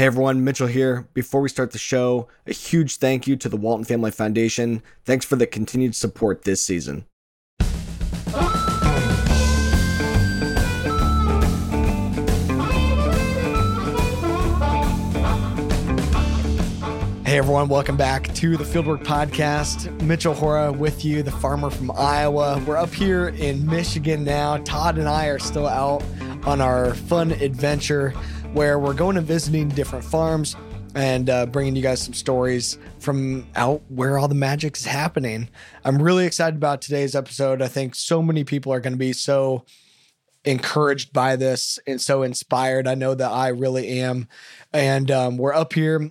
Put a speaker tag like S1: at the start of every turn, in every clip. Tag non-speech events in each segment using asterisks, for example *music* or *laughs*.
S1: Hey everyone, Mitchell here. Before we start the show, a huge thank you to the Walton Family Foundation. Thanks for the continued support this season. Hey everyone, welcome back to the Fieldwork Podcast. Mitchell Hora with you, the farmer from Iowa. We're up here in Michigan now. Todd and I are still out on our fun adventure where we're going and visiting different farms and uh, bringing you guys some stories from out where all the magic is happening. I'm really excited about today's episode. I think so many people are going to be so encouraged by this and so inspired. I know that I really am. And um, we're up here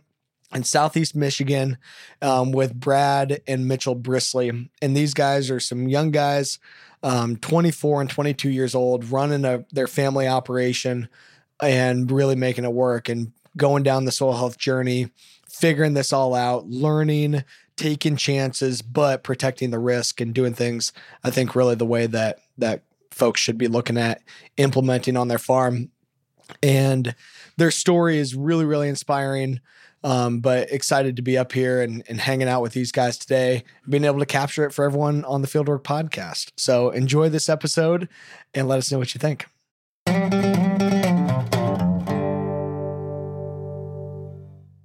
S1: in Southeast Michigan um, with Brad and Mitchell Brisley. And these guys are some young guys, um, 24 and 22 years old, running a, their family operation and really making it work and going down the soil health journey, figuring this all out, learning, taking chances, but protecting the risk and doing things. I think really the way that that folks should be looking at implementing on their farm. And their story is really, really inspiring. Um, but excited to be up here and, and hanging out with these guys today, being able to capture it for everyone on the Fieldwork podcast. So enjoy this episode and let us know what you think.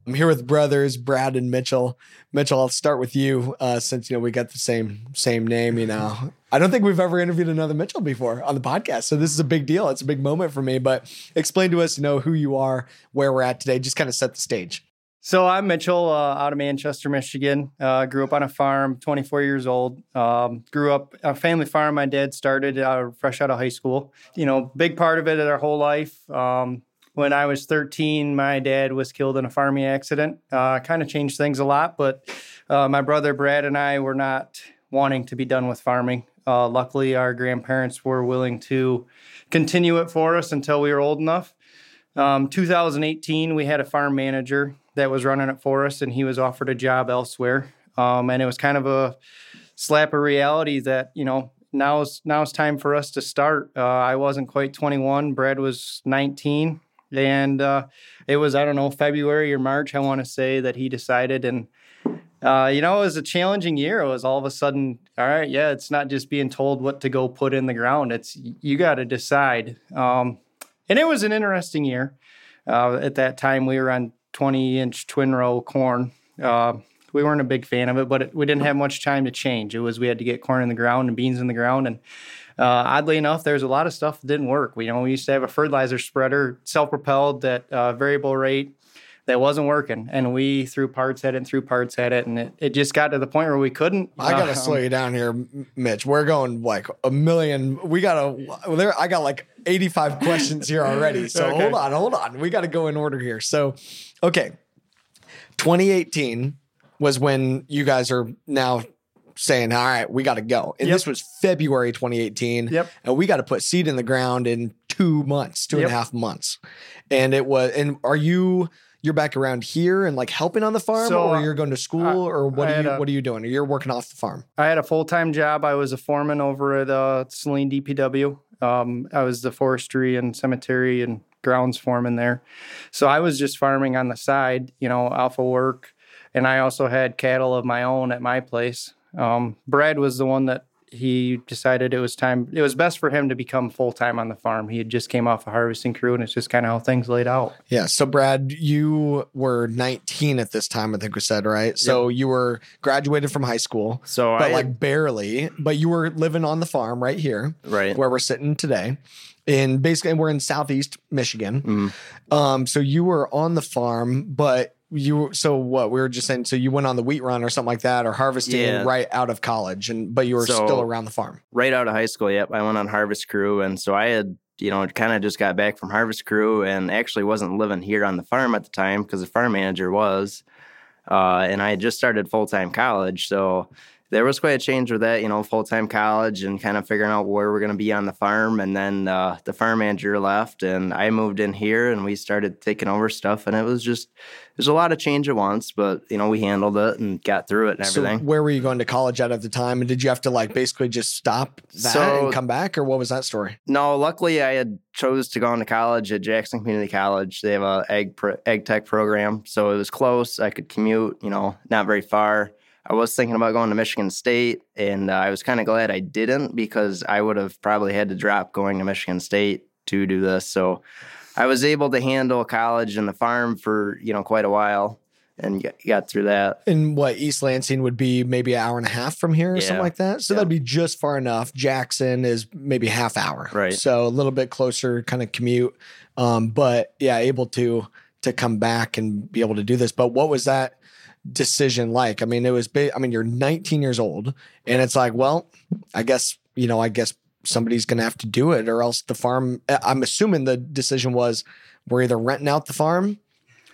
S1: I'm here with brothers Brad and Mitchell. Mitchell, I'll start with you uh, since you know we got the same same name. You know, I don't think we've ever interviewed another Mitchell before on the podcast, so this is a big deal. It's a big moment for me. But explain to us, you know, who you are, where we're at today. Just kind of set the stage.
S2: So I'm Mitchell, uh, out of Manchester, Michigan. Uh, grew up on a farm, 24 years old. Um, grew up a family farm. My dad started uh, fresh out of high school. You know, big part of it our whole life. Um, when I was 13, my dad was killed in a farming accident. Uh, kind of changed things a lot, but uh, my brother Brad and I were not wanting to be done with farming. Uh, luckily, our grandparents were willing to continue it for us until we were old enough. Um, 2018, we had a farm manager that was running it for us, and he was offered a job elsewhere. Um, and it was kind of a slap of reality that you know now is now it's time for us to start. Uh, I wasn't quite 21. Brad was 19, and uh, it was I don't know February or March I want to say that he decided and uh, you know it was a challenging year. It was all of a sudden all right, yeah, it's not just being told what to go put in the ground. It's you got to decide. Um, and it was an interesting year. Uh, at that time, we were on 20 inch twin row corn. We weren't a big fan of it, but it, we didn't have much time to change. It was we had to get corn in the ground and beans in the ground, and uh, oddly enough, there's a lot of stuff that didn't work. We, you know, we used to have a fertilizer spreader, self-propelled, that uh, variable rate that wasn't working, and we threw parts at it and threw parts at it, and it, it just got to the point where we couldn't.
S1: I gotta um, slow you down here, Mitch. We're going like a million. We gotta. There, I got like 85 *laughs* questions here already. So okay. hold on, hold on. We got to go in order here. So, okay, 2018 was when you guys are now saying, all right, we got to go. And yep. this was February 2018.
S2: Yep.
S1: And we got to put seed in the ground in two months, two yep. and a half months. And it was, and are you, you're back around here and like helping on the farm so, or you're going to school uh, or what are you, a, what are you doing? Are You're working off the farm.
S2: I had a full-time job. I was a foreman over at uh, Saline DPW. Um, I was the forestry and cemetery and grounds foreman there. So I was just farming on the side, you know, alpha work. And I also had cattle of my own at my place. Um, Brad was the one that he decided it was time. It was best for him to become full time on the farm. He had just came off a harvesting crew, and it's just kind of how things laid out.
S1: Yeah. So, Brad, you were 19 at this time. I think we said right. So yep. you were graduated from high school.
S2: So,
S1: but I, like barely. But you were living on the farm right here,
S2: right
S1: where we're sitting today. And basically, we're in southeast Michigan. Mm. Um, so you were on the farm, but you so what we were just saying so you went on the wheat run or something like that or harvesting yeah. right out of college and but you were so, still around the farm
S3: right out of high school yep i went on harvest crew and so i had you know kind of just got back from harvest crew and actually wasn't living here on the farm at the time because the farm manager was uh, and i had just started full-time college so there was quite a change with that, you know, full time college and kind of figuring out where we're going to be on the farm. And then uh, the farm manager left, and I moved in here, and we started taking over stuff. And it was just there's a lot of change at once, but you know, we handled it and got through it and everything.
S1: So where were you going to college at at the time, and did you have to like basically just stop that
S3: So-
S1: and come back, or what was that story?
S3: No, luckily I had chose to go into college at Jackson Community College. They have a egg pro, ag tech program, so it was close. I could commute, you know, not very far. I was thinking about going to Michigan State, and uh, I was kind of glad I didn't because I would have probably had to drop going to Michigan State to do this. So I was able to handle college and the farm for you know quite a while, and got, through that.
S1: And what East Lansing would be maybe an hour and a half from here or something like that. So
S3: Yeah.
S1: that'd be just far enough. Jackson is maybe half hour.
S3: Right.
S1: So a little bit closer kind of commute. Um, but yeah, able to to come back and be able to do this. But what was that decision like? I mean, it was big. I mean, you're 19 years old and it's like, well, I guess, you know, I guess somebody's gonna have to do it or else the farm I'm assuming the decision was we're either renting out the farm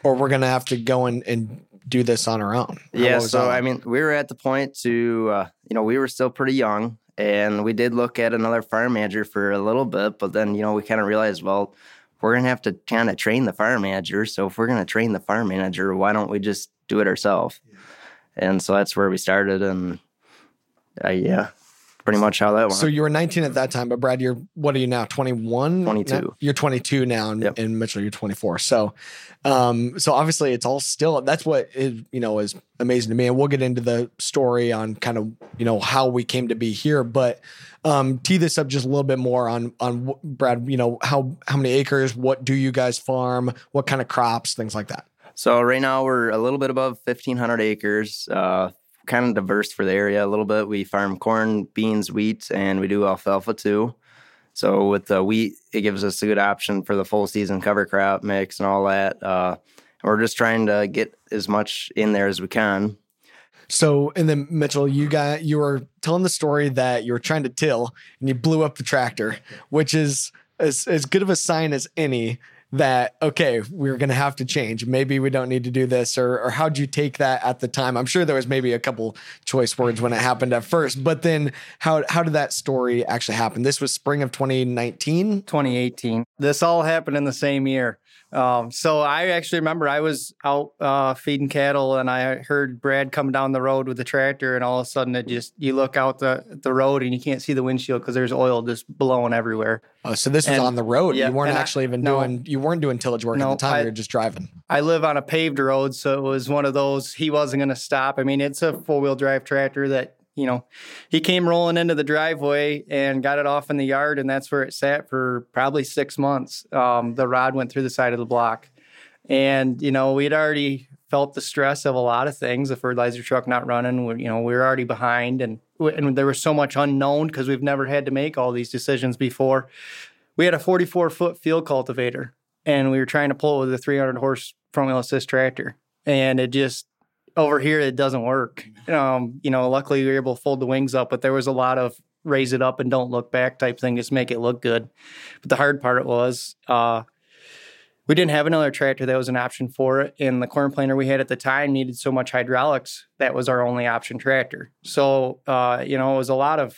S1: or we're gonna have to go and, and do this on our own. How-
S3: Yeah, so? I mean, we were at the point to, uh, you know, we were still pretty young, and we did look at another farm manager for a little bit, but then, you know, we kind of realized, well, we're gonna have to kind of train the farm manager. So if we're gonna train the farm manager, why don't we just do it ourselves? And so that's where we started, and uh, yeah, pretty much how that went.
S1: So you were 19 at that time, but Brad, you're what are you now? 21?
S3: 22.
S1: You're 22 now, and,
S3: Yep.
S1: and Mitchell, you're 24. So, um, so obviously it's all still. That's what is you know is amazing to me, and we'll get into the story on kind of you know how we came to be here, but. Um, tee this up just a little bit more on on Brad. You know how how many acres? What do you guys farm? What kind of crops? Things like that.
S3: So right now we're a little bit above 1,500 acres, uh, kind of diverse for the area a little bit. We farm corn, beans, wheat, and we do alfalfa too. So with the wheat, it gives us a good option for the full season cover crop mix and all that. Uh, we're just trying to get as much in there as we can.
S1: So, and then Mitchell, you got you were telling the story that you were trying to till and you blew up the tractor, which is as, as good of a sign as any that okay, we're gonna have to change. Maybe we don't need to do this, or or how'd you take that at the time? I'm sure there was maybe a couple choice words when it happened at first, but then how how did that story actually happen? This was spring of 2019.
S2: 2018. This all happened in the same year. Um, so I actually remember I was out uh, feeding cattle and I heard Brad come down the road with the tractor, and all of a sudden it just you look out the the road and you can't see the windshield because there's oil just blowing everywhere.
S1: Oh, so this was
S2: And-
S1: on the road.
S2: yeah,
S1: you weren't
S2: and I-
S1: actually even
S2: no.
S1: doing you weren't doing tillage work at the time.
S2: I-
S1: you were just driving.
S2: I live on a paved road, so it was one of those he wasn't going to stop. I mean, it's a four wheel drive tractor that you know he came rolling into the driveway and got it off in the yard, and that's where it sat for probably six months. Um, the rod went through the side of the block, and you know we'd already felt the stress of a lot of things. The fertilizer truck not running, we- you know, we were already behind, and and there was so much unknown because we've never had to make all these decisions before. We had a 44 foot field cultivator and we were trying to pull it with a 300 horse front wheel assist tractor, and it just over here it doesn't work. Um, you know, luckily we were able to fold the wings up, but there was a lot of raise it up and don't look back type thing, just make it look good. But the hard part was uh, we didn't have another tractor that was an option for it, and the corn planer we had at the time needed so much hydraulics that was our only option tractor. So uh, you know, it was a lot of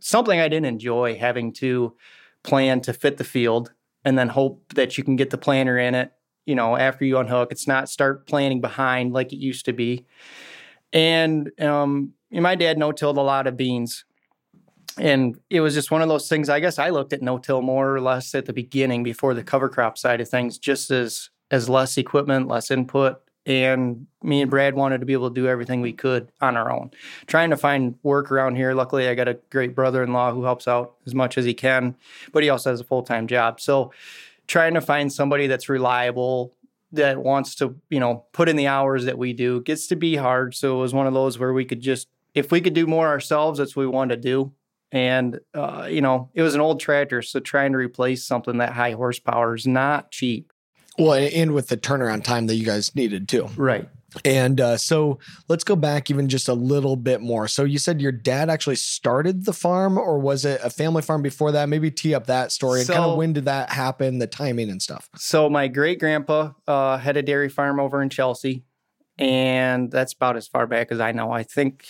S2: something I didn't enjoy having to plan to fit the field and then hope that you can get the planter in it, you know, after you unhook. It's not start planning behind like it used to be. And um, my dad no tilled a lot of beans. And it was just one of those things. I guess I looked at no till more or less at the beginning before the cover crop side of things, just as as less equipment, less input. And me and Brad wanted to be able to do everything we could on our own. Trying to find work around here. Luckily, I got a great brother in law who helps out as much as he can, but he also has a full time job. So trying to find somebody that's reliable that wants to you know put in the hours that we do. Gets to be hard. So it was one of those where we could just if we could do more ourselves that's what we wanted to do. And uh, you know it was an old tractor so trying to replace something that high horsepower is not cheap.
S1: Well, and with the turnaround time that you guys needed too.
S2: right
S1: And uh, so let's go back even just a little bit more. So you said your dad actually started the farm, or was it a family farm before that? Maybe tee up that story and kind of when did that happen, the timing and stuff.
S2: so my great grandpa uh, had a dairy farm over in chelsea and that's about as far back as i know i think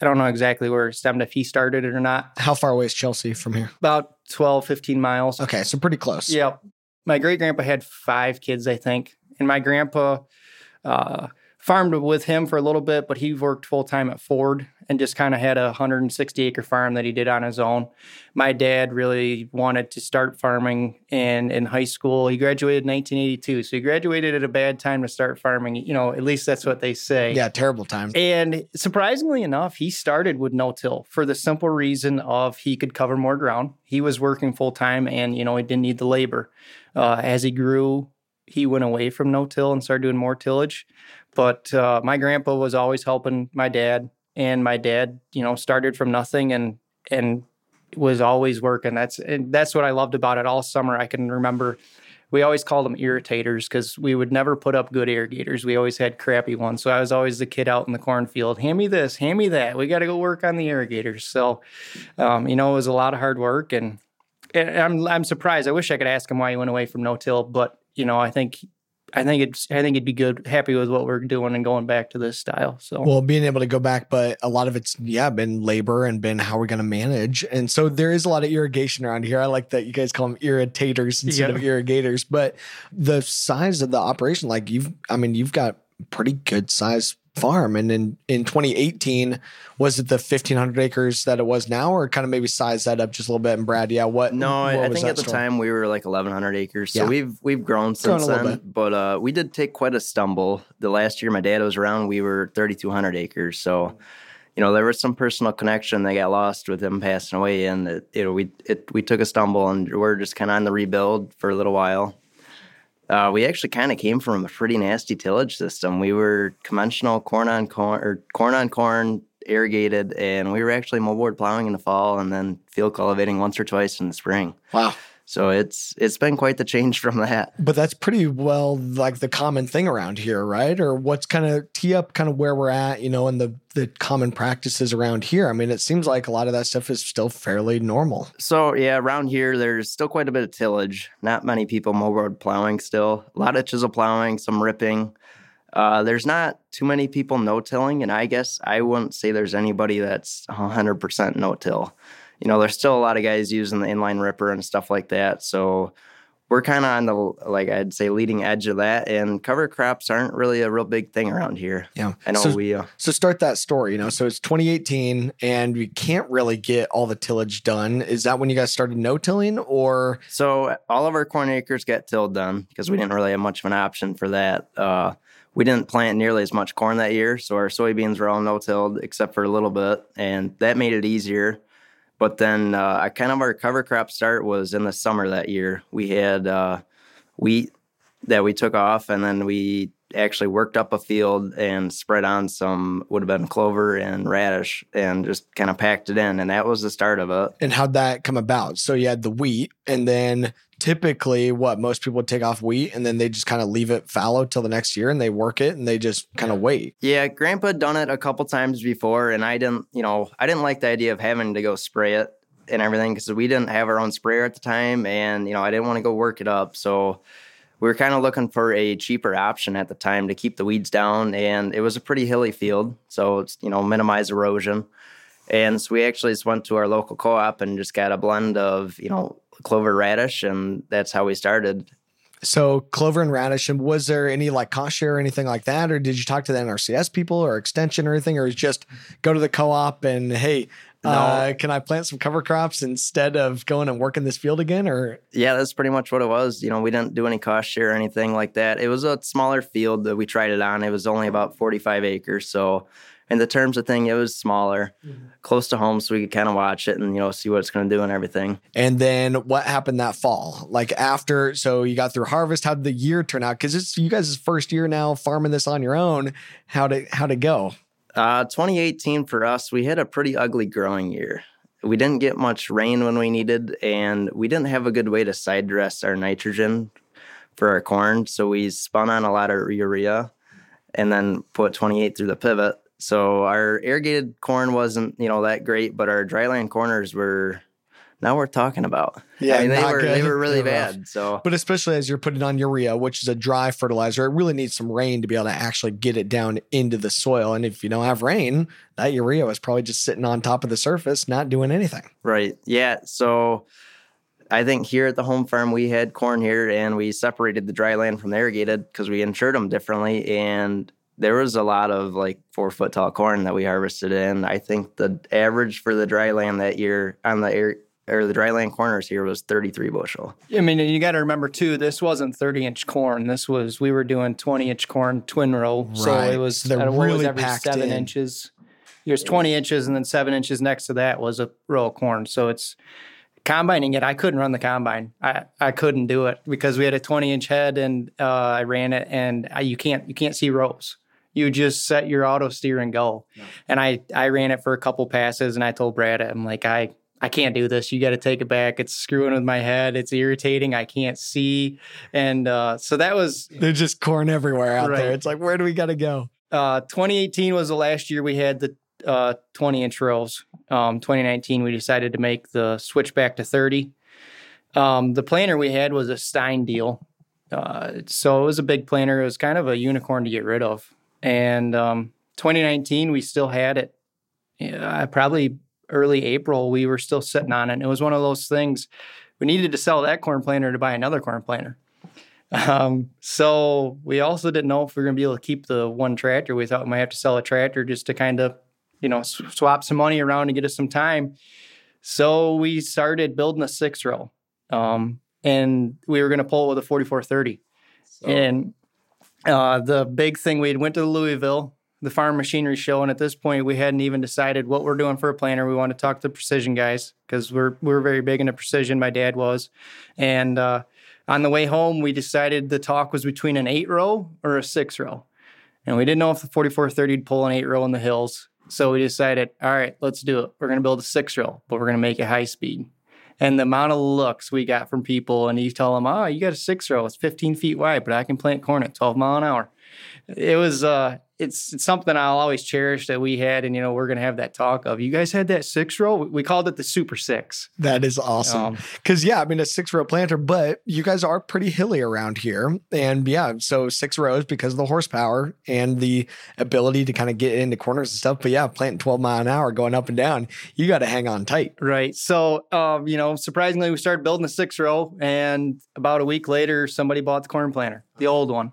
S2: I don't know exactly where it stemmed, if he started it or not.
S1: How far away is Chelsea from here?
S2: About 12, 15 miles.
S1: Okay, so pretty close.
S2: Yep. My great grandpa had five kids, I think. And my grandpa uh, farmed with him for a little bit, but he worked full time at Ford and just kind of had a 160 acre farm that he did on his own. My dad really wanted to start farming in, in high school. He graduated in 1982. So he graduated at a bad time to start farming. You know, at least that's what they say.
S1: Yeah, terrible time.
S2: And surprisingly enough, he started with no till for the simple reason of he could cover more ground. He was working full time and, you know, he didn't need the labor. Uh, as he grew, he went away from no till and started doing more tillage. But uh, my grandpa was always helping my dad, and my dad, you know, started from nothing and and was always working. That's and that's what I loved about it all summer. I can remember we always called them irritators because we would never put up good irrigators. We always had crappy ones. So I was always the kid out in the cornfield. Hand me this, hand me that. We got to go work on the irrigators. So, um, you know, it was a lot of hard work, and, and I'm I'm surprised. I wish I could ask him why he went away from no till, but you know, I think I think it's I think it'd be good, happy with what we're doing and going back to this style. So
S1: well, being able to go back, but a lot of it's yeah been labor and been how we're going to manage, and so there is a lot of irrigation around here. I like that you guys call them irritators instead of irrigators, but the size of the operation, like you've, I mean, you've got pretty good size farm. And in, in 2018, was it the 1500 acres that it was now, or kind of maybe size that up just a little bit? And Brad, yeah, what?
S3: No,
S1: what
S3: I think at the story? time we were like 1100 acres. So
S1: Yeah.
S3: we've we've grown since then. But uh, we did take quite a stumble. The last year my dad was around, we were 3200 acres. So you know there was some personal connection that got lost with him passing away, and it, you know we it, we took a stumble, and we're just kind of on the rebuild for a little while. Uh, we actually kind of came from a pretty nasty tillage system. We were conventional corn on corn or corn on corn irrigated, and we were actually moldboard plowing in the fall and then field cultivating once or twice in the spring.
S1: Wow.
S3: So it's it's been quite the change from that.
S1: But that's pretty well like the common thing around here, right? Or what's kind of tee up kind of where we're at, you know, and the the common practices around here. I mean, it seems like a lot of that stuff is still fairly normal.
S3: So yeah, around here there's still quite a bit of tillage. Not many people moldboard plowing still. A lot of chisel plowing, some ripping. Uh, there's not too many people no tilling, and I guess I wouldn't say there's anybody that's 100% no till you know, there's still a lot of guys using the inline ripper and stuff like that. So we're kind of on the like I'd say leading edge of that, and cover crops aren't really a real big thing around here.
S1: Yeah,
S3: I know
S1: so,
S3: we. Uh,
S1: so start that story. You know, so it's 2018, and we can't really get all the tillage done. Is that when you guys started no tilling, or
S3: so all of our corn acres got tilled done because we didn't really have much of an option for that. Uh, we didn't plant nearly as much corn that year, so our soybeans were all no tilled except for a little bit, and that made it easier. But then uh, I kind of our cover crop start was in the summer that year. We had uh, wheat that we took off, and then we actually worked up a field and spread on some would have been clover and radish and just kind of packed it in and that was the start of it
S1: and how'd that come about so you had the wheat and then typically what most people would take off wheat and then they just kind of leave it fallow till the next year and they work it and they just kind of wait.
S3: Yeah grandpa done it a couple times before and i didn't you know i didn't like the idea of having to go spray it and everything because we didn't have our own sprayer at the time and you know i didn't want to go work it up. So we were kind of looking for a cheaper option at the time to keep the weeds down and it was a pretty hilly field so it's you know minimize erosion. And so we actually just went to our local co-op and just got a blend of you know clover radish and that's how we started
S1: so clover and radish and was there any like cost share or anything like that or did you talk to the nrcs people or extension or anything or just go to the co-op and hey no. Uh, can I plant some cover crops instead of going and working this field again? Or
S3: yeah, that's pretty much what it was. You know, we didn't do any cost share or anything like that. It was a smaller field that we tried it on. It was only about 45 acres. So, in the terms of thing, it was smaller, mm-hmm. close to home, so we could kind of watch it and you know see what it's going to do and everything.
S1: And then what happened that fall? Like after, so you got through harvest. How did the year turn out? Because it's you guys' first year now farming this on your own. How did how did it go?
S3: Uh, 2018 for us, we had a pretty ugly growing year. We didn't get much rain when we needed, and we didn't have a good way to side dress our nitrogen for our corn. So we spun on a lot of urea and then put 28 through the pivot. So our irrigated corn wasn't, you know, that great, but our dryland corners were now we're talking about.
S1: Yeah,
S3: I mean, they were they were really
S1: They're rough.
S3: bad. So
S1: But especially as you're putting on urea, which is a dry fertilizer, it really needs some rain to be able to actually get it down into the soil. And if you don't have rain, that urea is probably just sitting on top of the surface, not doing anything.
S3: Right. Yeah. So I think here at the home farm, we had corn here and we separated the dry land from the irrigated because we insured them differently. And there was a lot of like four foot tall corn that we harvested in. I think the average for the dry land that year on the air or the dry land corners here was 33 bushel.
S2: I mean, you got to remember too. This wasn't thirty-inch corn. This was we were doing twenty-inch corn twin row, so it was
S1: So they're
S2: uh, what was
S1: really
S2: every
S1: packed
S2: seven
S1: in.
S2: inches. There's twenty inches, and then seven inches next to that was a row of corn. So it's combining it. I couldn't run the combine. I, I couldn't do it because we had a twenty-inch head, and uh, I ran it, and I, you can't you can't see rows. You just set your auto steer and go. And I I ran it for a couple passes, and I told Brad, I'm like I I can't do this. You got to take it back. It's screwing with my head. It's irritating. I can't see. And uh, so that was
S1: There's just corn everywhere out there. It's like, where do we got to go?
S2: uh, 2018 was the last year we had the uh, 20 inch rows. Um, 2019, we decided to make the switch back to 30. Um, the planter we had was a Stein deal. Uh, so it was a big planter. It was kind of a unicorn to get rid of. And um, 2019, we still had it. Yeah, probably early April, we were still sitting on it. And it was one of those things we needed to sell that corn planter to buy another corn planter. Um, so we also didn't know if we were going to be able to keep the one tractor. We thought we might have to sell a tractor just to kind of, you know, s- swap some money around and get us some time. So we started building a six row. Um, and we were going to pull it with a 4430. And uh, the big thing, we went to the Louisville, the farm machinery show, and at this point, we hadn't even decided what we're doing for a planter. We want to talk to precision guys because we're we're very big into precision. My dad was, and uh, on the way home, we decided the talk was between an eight row or a six row, and we didn't know if the 4430 would pull an eight row in the hills. So we decided, all right, let's do it. We're going to build a six row, but we're going to make it high speed. And the amount of looks we got from people, and you tell them, oh, you got a six row, it's 15 feet wide, but I can plant corn at 12 mile an hour. It was, uh, it's, it's something I'll always cherish that we had. And, you know, we're going to have that talk of, you guys had that six row? We called it the Super Six.
S1: That is awesome.
S2: Um,
S1: Because yeah, I mean a six row planter, but you guys are pretty hilly around here, and yeah, so six rows because of the horsepower and the ability to kind of get into corners and stuff. But yeah, planting twelve mile an hour going up and down, you got to hang on tight.
S2: Right. So, um, you know, surprisingly, we started building a six row, and about a week later, somebody bought the corn planter, the old one.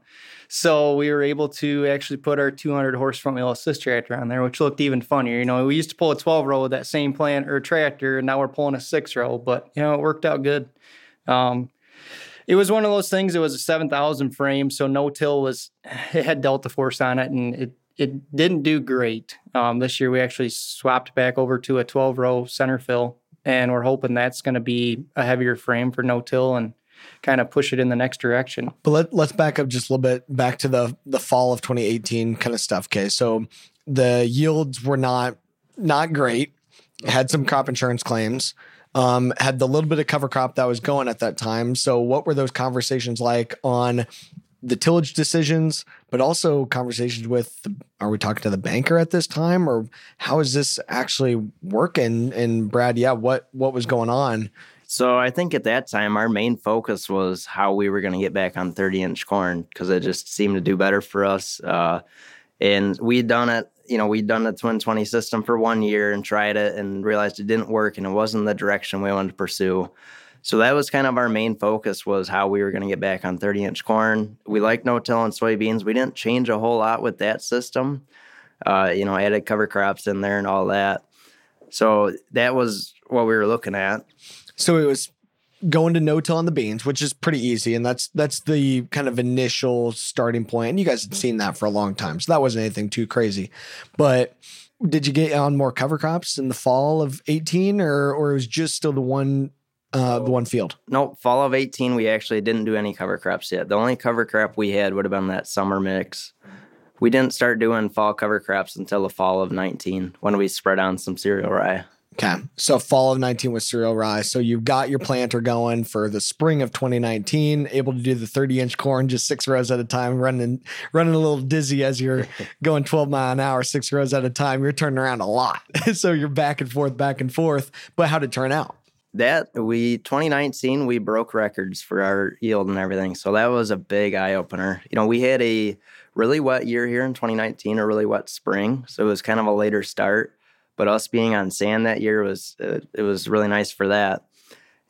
S2: So we were able to actually put our 200 horse front wheel assist tractor on there, which looked even funnier. You know, we used to pull a 12 row with that same plant or tractor, and now we're pulling a six row. But you know, it worked out good. Um, it was one of those things. It was a 7,000 frame, so no till was *sighs* it had Delta Force on it, and it it didn't do great. Um, this year we actually swapped back over to a 12 row center fill, and we're hoping that's going to be a heavier frame for no till and kind of push it in the next direction.
S1: But let, let's back up just a little bit back to the the fall of 2018 kind of stuff. Okay, so the yields were not not great. Had some crop insurance claims. Um, had the little bit of cover crop that was going at that time. So, what were those conversations like on the tillage decisions, but also conversations with? The, are we talking to the banker at this time, or how is this actually working? And Brad, yeah, what what was going on?
S3: So I think at that time our main focus was how we were going to get back on 30 inch corn because it just seemed to do better for us. Uh, and we'd done it, you know, we'd done the Twin 20 system for one year and tried it and realized it didn't work and it wasn't the direction we wanted to pursue. So that was kind of our main focus was how we were going to get back on 30 inch corn. We like no-till and soybeans. We didn't change a whole lot with that system. Uh, you know, added cover crops in there and all that. So that was what we were looking at.
S1: So it was going to no till on the beans, which is pretty easy, and that's that's the kind of initial starting point. And you guys had seen that for a long time, so that wasn't anything too crazy. But did you get on more cover crops in the fall of eighteen, or or it was just still the one uh, the one field?
S3: Nope, fall of 18, we actually didn't do any cover crops yet. The only cover crop we had would have been that summer mix. We didn't start doing fall cover crops until the fall of 19 when we spread on some cereal rye.
S1: Okay, so fall of nineteen was cereal rye. So you've got your planter going for the spring of 2019, able to do the 30 inch corn just six rows at a time, running running a little dizzy as you're *laughs* going 12 mile an hour, six rows at a time. You're turning around a lot, *laughs* so you're back and forth, back and forth. But how did it turn out?
S3: that we 2019 we broke records for our yield and everything so that was a big eye opener you know we had a really wet year here in 2019 a really wet spring so it was kind of a later start but us being on sand that year was uh, it was really nice for that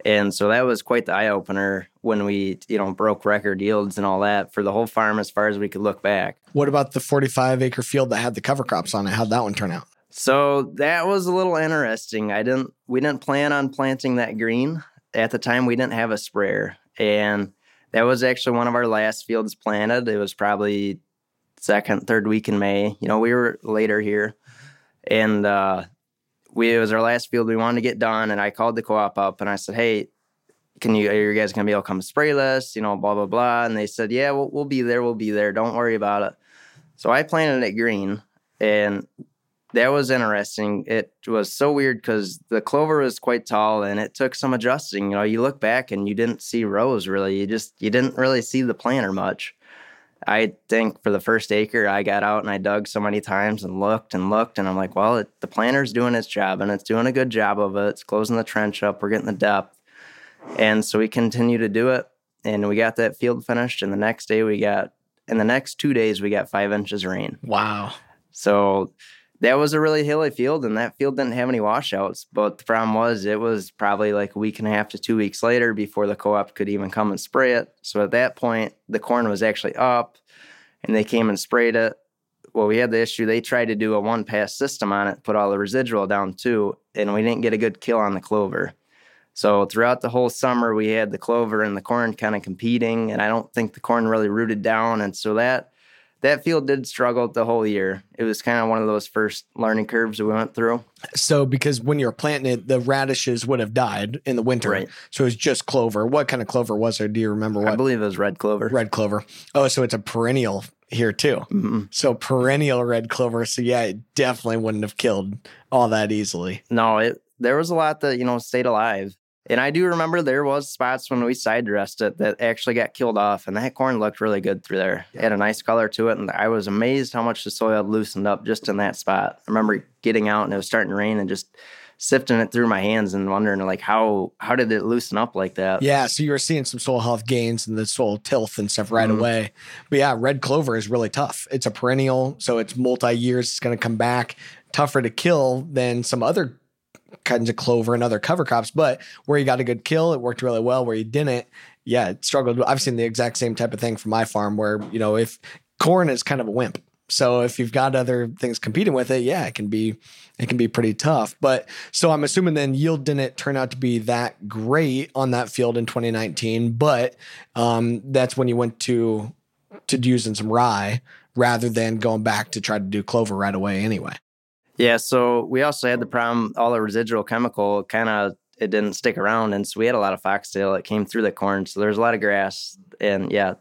S3: and so that was quite the eye opener when we you know broke record yields and all that for the whole farm as far as we could look back
S1: what about the 45 acre field that had the cover crops on it how'd that one turn out
S3: so that was a little interesting. I didn't we didn't plan on planting that green. At the time we didn't have a sprayer. And that was actually one of our last fields planted. It was probably second, third week in May. You know, we were later here. And uh we it was our last field we wanted to get done. And I called the co-op up and I said, Hey, can you are you guys gonna be able to come spray this? You know, blah blah blah. And they said, Yeah, we'll, we'll be there, we'll be there. Don't worry about it. So I planted it green and that was interesting. It was so weird because the clover was quite tall and it took some adjusting. You know, you look back and you didn't see rows really. You just you didn't really see the planter much. I think for the first acre, I got out and I dug so many times and looked and looked, and I'm like, well, it, the planter's doing its job and it's doing a good job of it. It's closing the trench up. We're getting the depth, and so we continue to do it. And we got that field finished, and the next day we got, in the next two days we got five inches of rain.
S1: Wow.
S3: So that was a really hilly field and that field didn't have any washouts. But the problem was it was probably like a week and a half to two weeks later before the co-op could even come and spray it. So at that point, the corn was actually up and they came and sprayed it. Well, we had the issue. They tried to do a one pass system on it, put all the residual down too, and we didn't get a good kill on the clover. So throughout the whole summer, we had the clover and the corn kind of competing, and I don't think the corn really rooted down. And so that that field did struggle the whole year. It was kind of one of those first learning curves that we went through.
S1: So, because when you're planting it, the radishes would have died in the winter.
S3: Right.
S1: So it was just clover. What kind of clover was there? Do you remember what?
S3: I believe it was red clover.
S1: Red clover. Oh, so it's a perennial here too.
S3: Mm-hmm.
S1: So perennial red clover. So yeah, it definitely wouldn't have killed all that easily.
S3: No, it there was a lot that you know stayed alive. And I do remember there was spots when we side dressed it that actually got killed off, and that corn looked really good through there. It had a nice color to it, and I was amazed how much the soil had loosened up just in that spot. I remember getting out and it was starting to rain and just sifting it through my hands and wondering like how how did it loosen up like that?
S1: Yeah, so you were seeing some soil health gains and the soil tilth and stuff right
S3: Mhm.
S1: away. But yeah, red clover is really tough. It's a perennial, so it's multi years. It's going to come back tougher to kill than some other kinds of clover and other cover crops. But where you got a good kill, it worked really well. Where you didn't, yeah, it struggled. I've seen the exact same type of thing from my farm where you know if corn is kind of a wimp. So if you've got other things competing with it, yeah, it can be it can be pretty tough. But so I'm assuming then yield didn't turn out to be that great on that field in 2019, but um, that's when you went to to using some rye rather than going back to try to do clover right away anyway.
S3: Yeah, so we also had the problem all the residual chemical kind of it didn't stick around and so we had a lot of foxtail that came through the corn. So there's a lot of grass and yeah,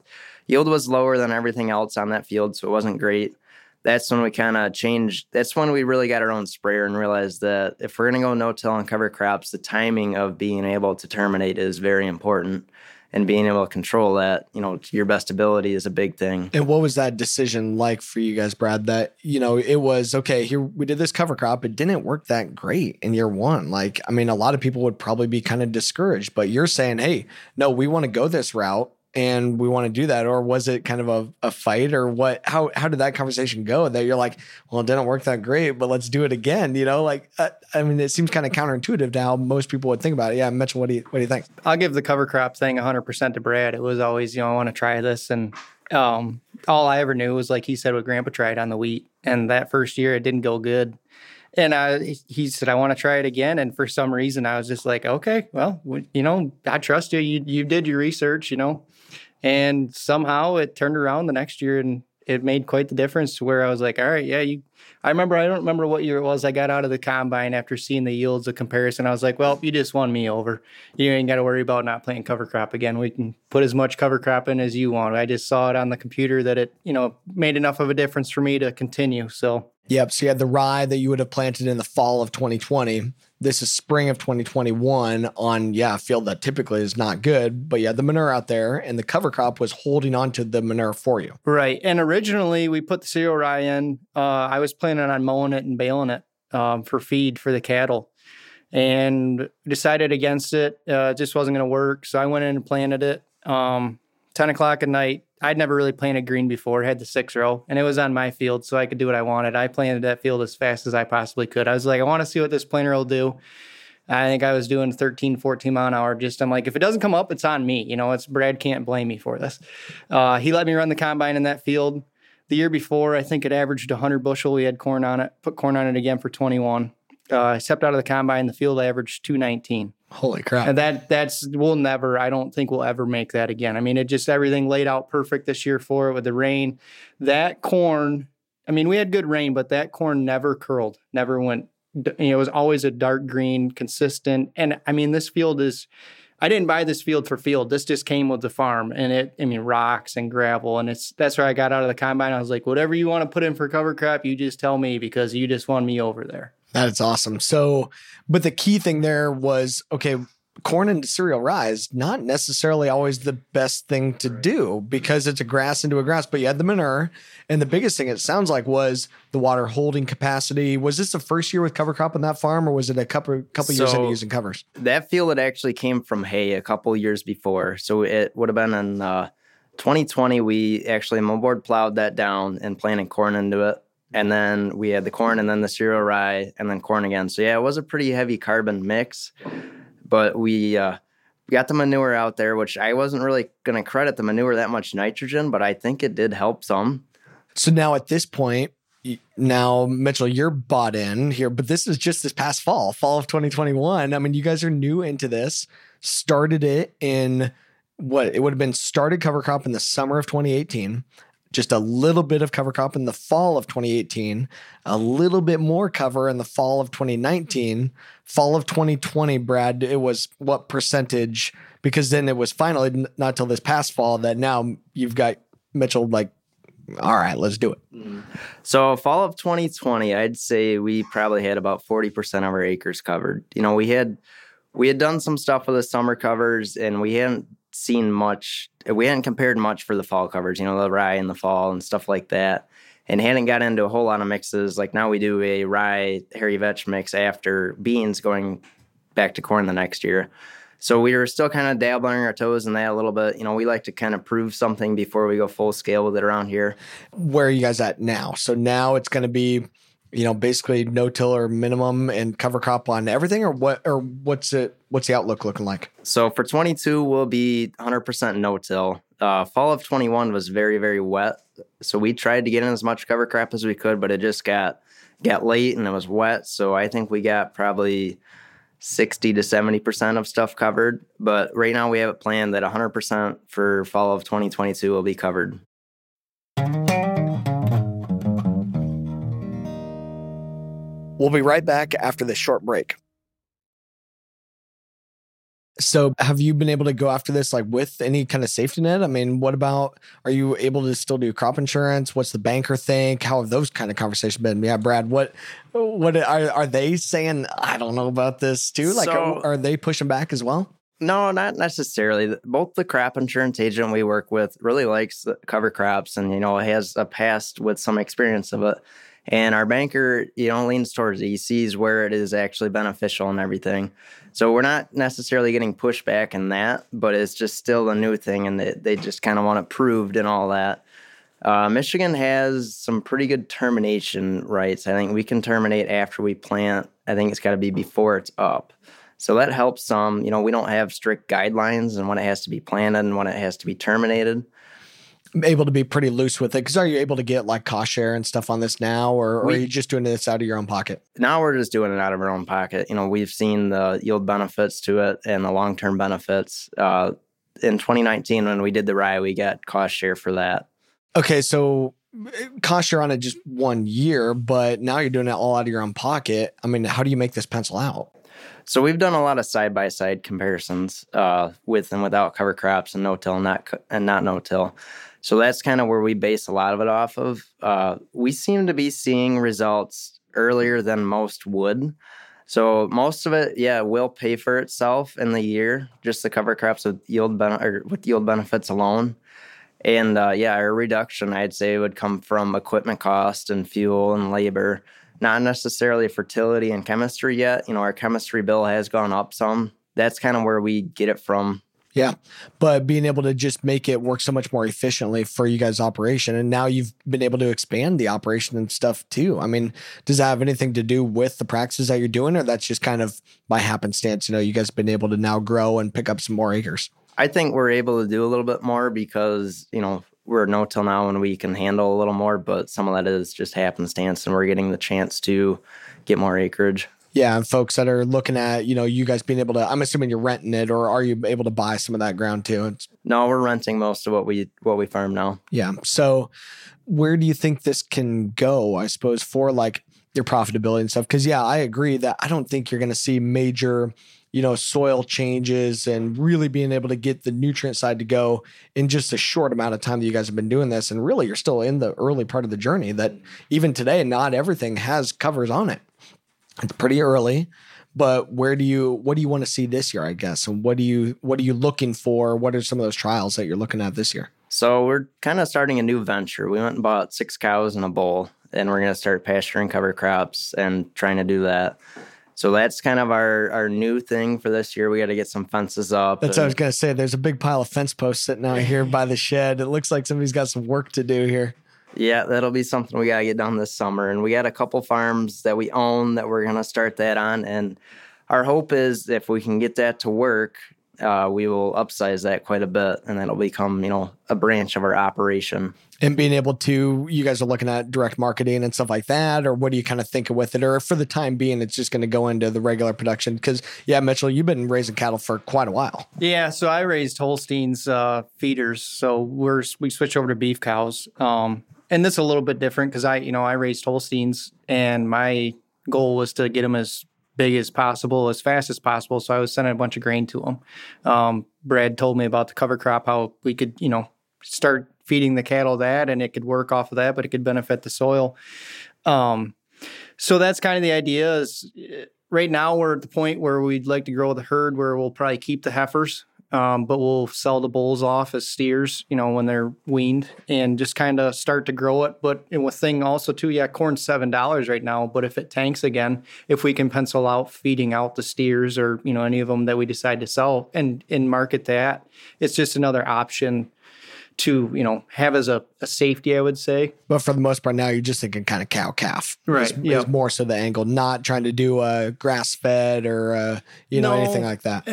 S3: yield was lower than everything else on that field, so it wasn't great. That's when we kind of changed. That's when we really got our own sprayer and realized that if we're going to go no-till and cover crops, the timing of being able to terminate is very important, and being able to control that, you know, your best ability is a big thing.
S1: And what was that decision like for you guys, Brad? That, you know, it was okay, here we did this cover crop. It didn't work that great in year one. Like, I mean, a lot of people would probably be kind of discouraged, but you're saying, hey, no, we want to go this route and we want to do that. Or was it kind of a, a fight or what? How, how did that conversation go that you're like, well, it didn't work that great, but let's do it again? You know, like, uh, I mean, it seems kind of counterintuitive to how most people would think about it. Yeah, Mitchell, what do you, what do you think?
S2: I'll give the cover crop thing 100% to Brad. It was always, you know, I want to try this. And um, all I ever knew was, like he said, what Grandpa tried on the wheat. And that first year, it didn't go good. And I, he said, I want to try it again. And for some reason, I was just like, okay, well, you know, I trust you. You, you did your research, you know. And somehow it turned around the next year and it made quite the difference to where I was like, all right, yeah, you. I remember, I don't remember what year it was. I got out of the combine after seeing the yields of comparison. I was like, well, you just won me over. You ain't got to worry about not playing cover crop again. We can put as much cover crop in as you want. I just saw it on the computer that it, you know, made enough of a difference for me to continue. So
S1: Yep. So you had the rye that you would have planted in the fall of 2020. This is spring of 2021 on, yeah, a field that typically is not good, but had the manure out there and the cover crop was holding on to the manure for you.
S2: Right. And originally we put the cereal rye in. Uh, I was planning on mowing it and baling it um, for feed for the cattle. and decided against it. Uh, it just wasn't going to work. So I went in and planted it. Um, 10 o'clock at night. I'd never really planted green before, had the six row, and it was on my field, so I could do what I wanted. I planted that field as fast as I possibly could. I was like, I want to see what this planter will do. I think I was doing 13, 14 mile an hour. Just, I'm like, if it doesn't come up, it's on me. You know, it's Brad can't blame me for this. Uh, he let me run the combine in that field. The year before, I think it averaged 100 bushel. We had corn on it, put corn on it again for 21. Uh, I stepped out of the combine, the field averaged 219.
S1: Holy crap.
S2: And that that's we'll never I don't think we'll ever make that again. I mean, it just everything laid out perfect this year for it with the rain. That corn, I mean, we had good rain, but that corn never curled, never went you know, it was always a dark green, consistent. And I mean, this field is I didn't buy this field for field. This just came with the farm and it, I mean, rocks and gravel. And it's, that's where I got out of the combine. I was like, whatever you want to put in for cover crop, you just tell me because you just won me over there.
S1: That is awesome. So, but the key thing there was okay, corn into cereal rye is not necessarily always the best thing to do because it's a grass into a grass, but you had the manure. And the biggest thing it sounds like was the water holding capacity. Was this the first year with cover crop on that farm or was it a couple couple years into using covers?
S3: That field it actually came from hay a couple years before. So it would have been in uh, 2020 we actually moldboard plowed that down and planted corn into it and then we had the corn and then the cereal rye and then corn again. So yeah, it was a pretty heavy carbon mix, but we uh, got the manure out there, which I wasn't really going to credit the manure that much nitrogen, but I think it did help some.
S1: So now at this point, now Mitchell, you're bought in here, but this is just this past fall, fall of 2021. I mean, you guys are new into this. Started it in what it would have been started cover crop in the summer of 2018 just a little bit of cover crop in the fall of 2018, a little bit more cover in the fall of 2019, fall of 2020, Brad, it was what percentage? Because then it was finally not till this past fall that now you've got Mitchell like, all right, let's do it. Mm-hmm.
S3: So fall of 2020, I'd say we probably had about 40% of our acres covered. You know, we had we had done some stuff with the summer covers and we hadn't seen much. We hadn't compared much for the fall covers, you know, the rye in the fall and stuff like that. And hadn't got into a whole lot of mixes. Like now we do a rye hairy vetch mix after beans going back to corn the next year. So we were still kind of dabbling our toes in that a little bit. You know, we like to kind of prove something before we go full scale with it around here.
S1: Where are you guys at now? So now it's going to be you know, basically no tiller minimum and cover crop on everything, or what, or what's it? What's the outlook looking like?
S3: So for 22, we'll be 100% no till. Uh, fall of 21 was very very wet, so we tried to get in as much cover crop as we could, but it just got got late and it was wet. So I think we got probably 60 to 70% of stuff covered. But right now we have it planned that 100% for fall of 2022 will be covered.
S1: We'll be right back after this short break. So, have you been able to go after this like with any kind of safety net? I mean, what about are you able to still do crop insurance? What's the banker think? How have those kind of conversations been? Yeah, Brad, what what are are they saying? I don't know about this too. Like, so, are, are they pushing back as well?
S3: No, not necessarily. Both the crop insurance agent we work with really likes cover crops, and you know has a past with some experience of it. And our banker, you know, leans towards it. He sees where it is actually beneficial and everything. So we're not necessarily getting pushback in that, but it's just still a new thing, and they, they just kind of want it proved and all that. Uh, Michigan has some pretty good termination rights. I think we can terminate after we plant. I think it's got to be before it's up. So that helps some. You know, we don't have strict guidelines and when it has to be planted and when it has to be terminated
S1: able to be pretty loose with it? Because are you able to get like cost share and stuff on this now or, or we, are you just doing this out of your own pocket?
S3: Now we're just doing it out of our own pocket. You know we've seen the yield benefits to it and the long-term benefits uh, in 2019 when we did the rye we got cost share for that.
S1: Okay so eh, cost share on it just one year but now you're doing it all out of your own pocket. I mean how do you make this pencil out
S3: so we've done a lot of side by side comparisons uh, with and without cover crops and no till not and not no till so that's kind of where we base a lot of it off of. Uh, we seem to be seeing results earlier than most would. So most of it, yeah, will pay for itself in the year, just the cover crops with yield ben- or with yield benefits alone. And uh, yeah, our reduction, I'd say, would come from equipment cost and fuel and labor, not necessarily fertility and chemistry yet. You know, our chemistry bill has gone up some. That's kind of where we get it from.
S1: Yeah. But being able to just make it work so much more efficiently for you guys' operation. And now you've been able to expand the operation and stuff too. I mean, does that have anything to do with the practices that you're doing, or that's just kind of by happenstance? You know, you guys have been able to now grow and pick up some more acres.
S3: I think we're able to do a little bit more because, you know, we're no till now and we can handle a little more, but some of that is just happenstance and we're getting the chance to get more acreage.
S1: Yeah, and folks that are looking at, you know, you guys being able to I'm assuming you're renting it or are you able to buy some of that ground too? It's,
S3: no, we're renting most of what we what we farm now.
S1: Yeah. So where do you think this can go, I suppose, for like your profitability and stuff? Because yeah, I agree that I don't think you're gonna see major you know, soil changes and really being able to get the nutrient side to go in just a short amount of time that you guys have been doing this. And really, you're still in the early part of the journey that even today, not everything has covers on it. It's pretty early, but where do you what do you want to see this year? I guess, and what do you what are you looking for? What are some of those trials that you're looking at this year?
S3: So we're kind of starting a new venture. We went and bought six cows in a bowl, and we're going to start pasturing cover crops and trying to do that. So that's kind of our our new thing for this year. We got to get some fences up.
S1: That's and, what I was gonna say. There's a big pile of fence posts sitting out here by the shed. It looks like somebody's got some work to do here.
S3: Yeah, that'll be something we got to get done this summer. And we got a couple farms that we own that we're going to start that on. And our hope is if we can get that to work, uh, we will upsize that quite a bit and that'll become, you know, a branch of our operation.
S1: And being able to, you guys are looking at direct marketing and stuff like that, or what do you kind of think with it? Or for the time being, it's just going to go into the regular production? Because, yeah, Mitchell, you've been raising cattle for quite a while.
S2: Yeah. So I raised Holsteins uh, feeders. So we're, we switched over to beef cows. Um, and this is a little bit different because I, you know, I raised Holsteins and my goal was to get them as big as possible, as fast as possible. So I was sending a bunch of grain to them. Um, Brad told me about the cover crop, how we could, you know, start feeding the cattle that and it could work off of that, but it could benefit the soil. Um, so that's kind of the idea is eh, right now we're at the point where we'd like to grow the herd where we'll probably keep the heifers um, but we'll sell the bulls off as steers, you know, when they're weaned and just kind of start to grow it. But with thing also too, yeah, corn's seven dollars right now. But if it tanks again, if we can pencil out feeding out the steers or you know any of them that we decide to sell and and market that, it's just another option to you know have as a, a safety, I would say.
S1: But for the most part, now you're just thinking kind of cow calf,
S2: right?
S1: Yeah, more so the angle, not trying to do a grass fed or uh, you know anything like that.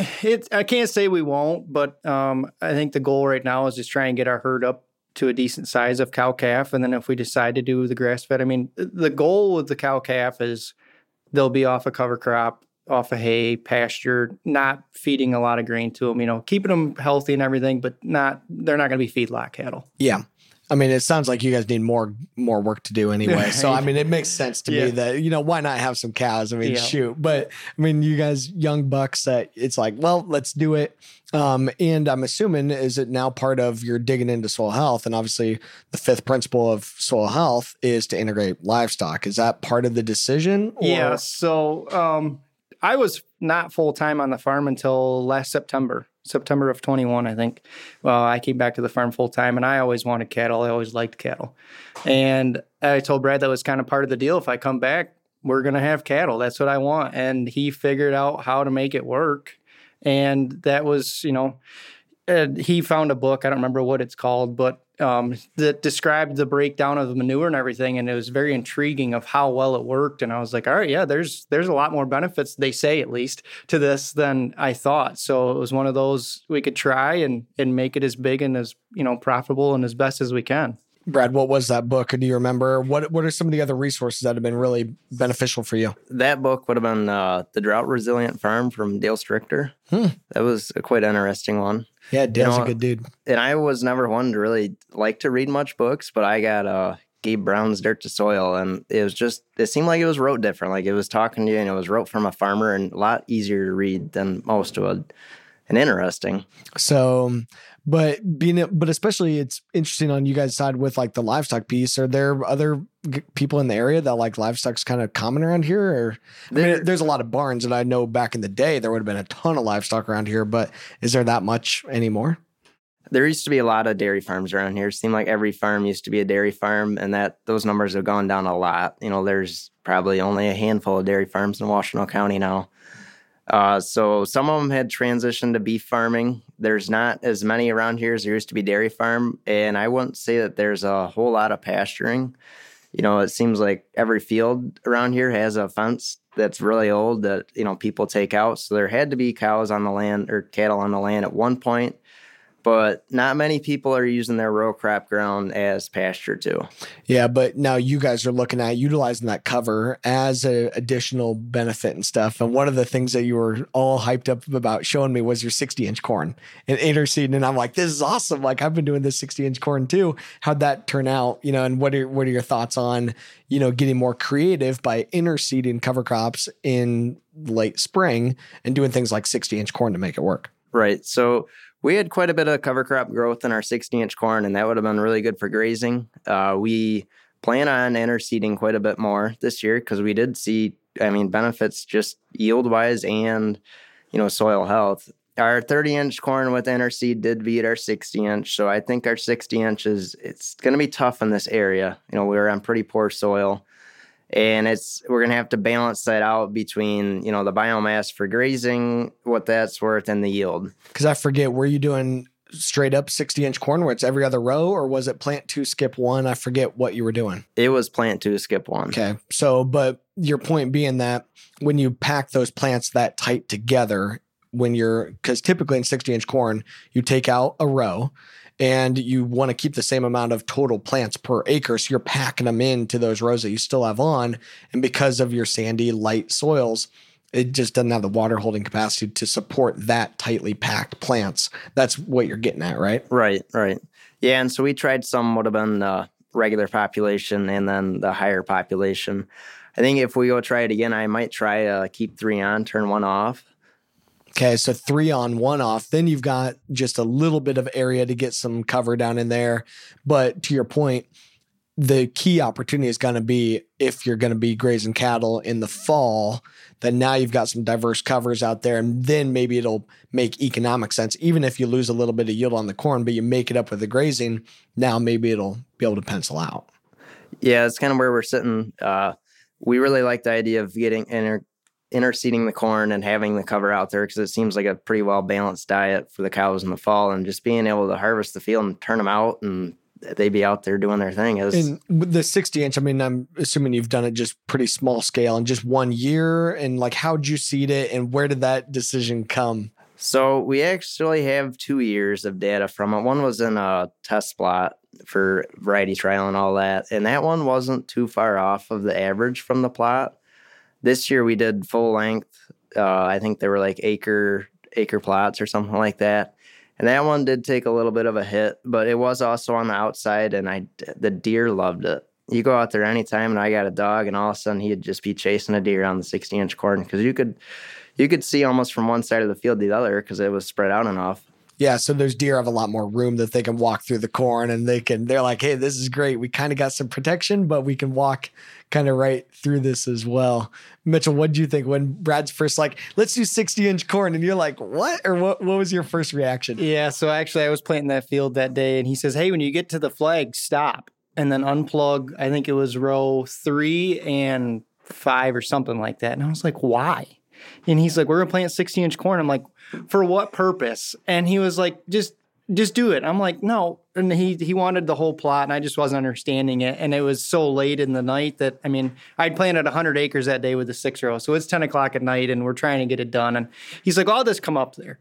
S2: I can't say we won't, but um, I think the goal right now is just try and get our herd up to a decent size of cow calf, and then if we decide to do the grass fed, I mean, the goal with the cow calf is they'll be off a cover crop off of hay, pasture, not feeding a lot of grain to them, you know, keeping them healthy and everything, but not, they're not going to be feedlot cattle.
S1: Yeah. I mean, it sounds like you guys need more more work to do anyway. *laughs* So I mean, it makes sense to yeah. me that you know why not have some cows? I mean, yeah. shoot. But I mean, you guys, young bucks, that it's like, well, let's do it. Um, and I'm assuming is it now part of your digging into soil health? And obviously, the fifth principle of soil health is to integrate livestock. Is that part of the decision?
S2: Or? Yeah. So um, I was not full time on the farm until last September, September of 21, I think. Well, I came back to the farm full time and I always wanted cattle. I always liked cattle. And I told Brad that was kind of part of the deal. If I come back, we're going to have cattle. That's what I want. And he figured out how to make it work. And that was, you know, he found a book. I don't remember what it's called, but um, that described the breakdown of the manure and everything, and it was very intriguing of how well it worked. And I was like, all right, yeah, there's there's a lot more benefits they say at least to this than I thought. So it was one of those we could try and and make it as big and as you know profitable and as best as we can.
S1: Brad, what was that book? Do you remember? What What are some of the other resources that have been really beneficial for you?
S3: That book would have been uh, the Drought Resilient Farm from Dale Strickler. Hmm. That was a quite interesting one.
S1: Yeah, Dale's you know, a good dude.
S3: And I was never one to really like to read much books, but I got uh, Gabe Brown's Dirt to Soil, and it was just it seemed like it was wrote different. Like it was talking to you, and it was wrote from a farmer, and a lot easier to read than most would, and interesting.
S1: So but being but especially it's interesting on you guys side with like the livestock piece are there other people in the area that like livestock's kind of common around here or I mean, there's a lot of barns and i know back in the day there would have been a ton of livestock around here but is there that much anymore
S3: There used to be a lot of dairy farms around here. It seemed like every farm used to be a dairy farm, and that those numbers have gone down a lot. You know, there's probably only a handful of dairy farms in Washtenaw County now. Uh, so some of them had transitioned to beef farming. There's not as many around here as there used to be dairy farm, and I wouldn't say that there's a whole lot of pasturing. You know, it seems like every field around here has a fence that's really old that you know people take out. So there had to be cows on the land or cattle on the land at one point but not many people are using their row crop ground as pasture too.
S1: Yeah, but now you guys are looking at utilizing that cover as an additional benefit and stuff. And one of the things that you were all hyped up about showing me was your 60 inch corn and interseeding. And I'm like, this is awesome. Like I've been doing this 60 inch corn too. How'd that turn out? You know, and what are what are your thoughts on, you know, getting more creative by interseeding cover crops in late spring and doing things like 60 inch corn to make it work?
S3: Right. So we had quite a bit of cover crop growth in our 60 inch corn, and that would have been really good for grazing. Uh, we plan on interseeding quite a bit more this year because we did see, I mean, benefits just yield wise and, you know, soil health. Our 30 inch corn with interseed did beat our 60 inch. So I think our 60 inches, it's going to be tough in this area. You know, we are on pretty poor soil and it's we're gonna have to balance that out between you know the biomass for grazing, what that's worth, and the yield.
S1: Because I forget, were you doing straight up 60 inch corn where it's every other row, or was it plant two, skip one? I forget what you were doing.
S3: It was plant two, skip one.
S1: Okay. So, but your point being that when you pack those plants that tight together, when you're, because typically in 60 inch corn, you take out a row and you want to keep the same amount of total plants per acre. So you're packing them into those rows that you still have on. And because of your sandy, light soils, it just doesn't have the water holding capacity to support that tightly packed plants. That's what you're getting at, right?
S3: Right, right. Yeah. And so we tried some would have been the regular population and then the higher population. I think if we go try it again, I might try to keep three on, turn one off.
S1: Okay, so three on, one off. Then you've got just a little bit of area to get some cover down in there. But to your point, the key opportunity is going to be if you're going to be grazing cattle in the fall, then now you've got some diverse covers out there. And then maybe it'll make economic sense. Even if you lose a little bit of yield on the corn, but you make it up with the grazing, now maybe it'll be able to pencil out.
S3: Yeah, it's kind of where we're sitting. Uh, we really like the idea of getting inter- interseeding the corn and having the cover out there because it seems like a pretty well balanced diet for the cows in the fall and just being able to harvest the field and turn them out and they be out there doing their thing is
S1: and the 60 inch i mean i'm assuming you've done it just pretty small scale in just one year and like how'd you seed it and where did that decision come?
S3: So we actually have two years of data from it. One was in a test plot for variety trial and all that and that one wasn't too far off of the average from the plot this year we did full length. Uh, I think they were like acre acre plots or something like that. And that one did take a little bit of a hit, but it was also on the outside, and I the deer loved it. You go out there anytime, and I got a dog, and all of a sudden he'd just be chasing a deer on the 60 inch corn because you could you could see almost from one side of the field to the other because it was spread out enough.
S1: Yeah, so those deer have a lot more room that they can walk through the corn and they can they're like, "Hey, this is great. We kind of got some protection, but we can walk kind of right through this as well." Mitchell, what do you think when Brad's first like, "Let's do 60-inch corn." And you're like, "What?" Or what what was your first reaction?
S2: Yeah, so actually I was planting that field that day and he says, "Hey, when you get to the flag, stop." And then unplug, I think it was row 3 and 5 or something like that. And I was like, "Why?" And he's like, "We're going to plant 60-inch corn." I'm like, for what purpose? And he was like, just just do it. I'm like, no. And he he wanted the whole plot, and I just wasn't understanding it. And it was so late in the night that I mean, I'd planted 100 acres that day with the six row, so it's 10 o'clock at night, and we're trying to get it done. And he's like, "I'll just come up there,"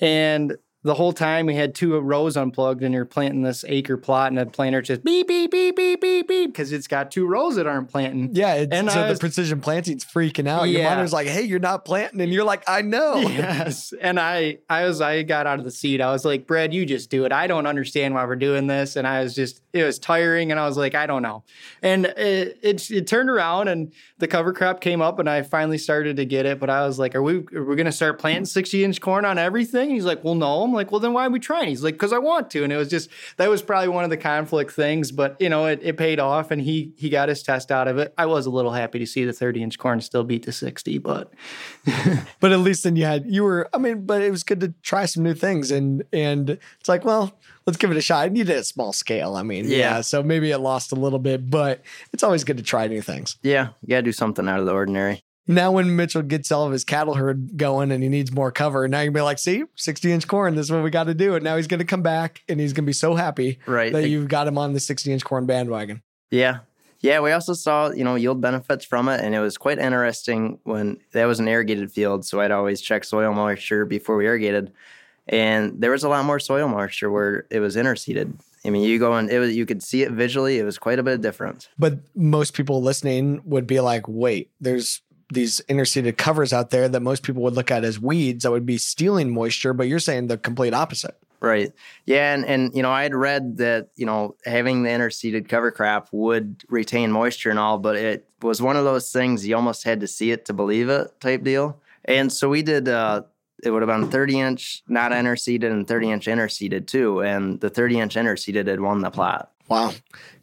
S2: and the whole time we had two rows unplugged and you're planting this acre plot and the planter just beep beep beep beep beep beep because it's got two rows that aren't planting.
S1: Yeah, and so was, the precision planting's freaking out. Yeah. Your monitor's like, "Hey, you're not planting," and you're like, "I know." *laughs*
S2: Yes, and I I was I got out of the seat. I was like, "Brad, you just do it. I don't understand why we're doing this." And I was just it was tiring, and I was like, I don't know. And it, it, it turned around, and the cover crop came up, and I finally started to get it. But I was like, Are we are we gonna start planting sixty inch corn on everything? he's like, Well, no. I'm like, Well, then why are we trying? He's like, Because I want to. And it was just that was probably one of the conflict things, but you know, it, it paid off, and he he got his test out of it. I was a little happy to see the thirty inch corn still beat the sixty, but *laughs*
S1: but at least then you had you were. I mean, but it was good to try some new things, and and it's like, well, let's give it a shot. And you did a small scale. I mean, yeah.
S3: Yeah.
S1: So maybe it lost a little bit, but it's always good to try new things.
S3: Yeah, you got to do something out of the ordinary.
S1: Now, when Mitchell gets all of his cattle herd going and he needs more cover, now you're gonna be like, see, 60 inch corn, this is what we got to do. And now he's gonna come back and he's gonna be so happy
S3: Right.
S1: that you've got him on the 60 inch corn bandwagon.
S3: Yeah. Yeah, we also saw, you know, yield benefits from it. And it was quite interesting when that was an irrigated field. So I'd always check soil moisture before we irrigated. And there was a lot more soil moisture where it was interseeded. I mean, you go and it was you could see it visually. It was quite a bit of difference.
S1: But most people listening would be like, wait, there's these interseeded covers out there that most people would look at as weeds that would be stealing moisture, but you're saying the complete opposite.
S3: Right. Yeah, and and you know, I had read that, you know, having the interseeded cover crop would retain moisture and all, but it was one of those things you almost had to see it to believe it type deal. And so we did uh it would have been 30 inch not interseeded and 30 inch interseeded too. And the 30 inch interseeded had won the plot.
S1: Wow.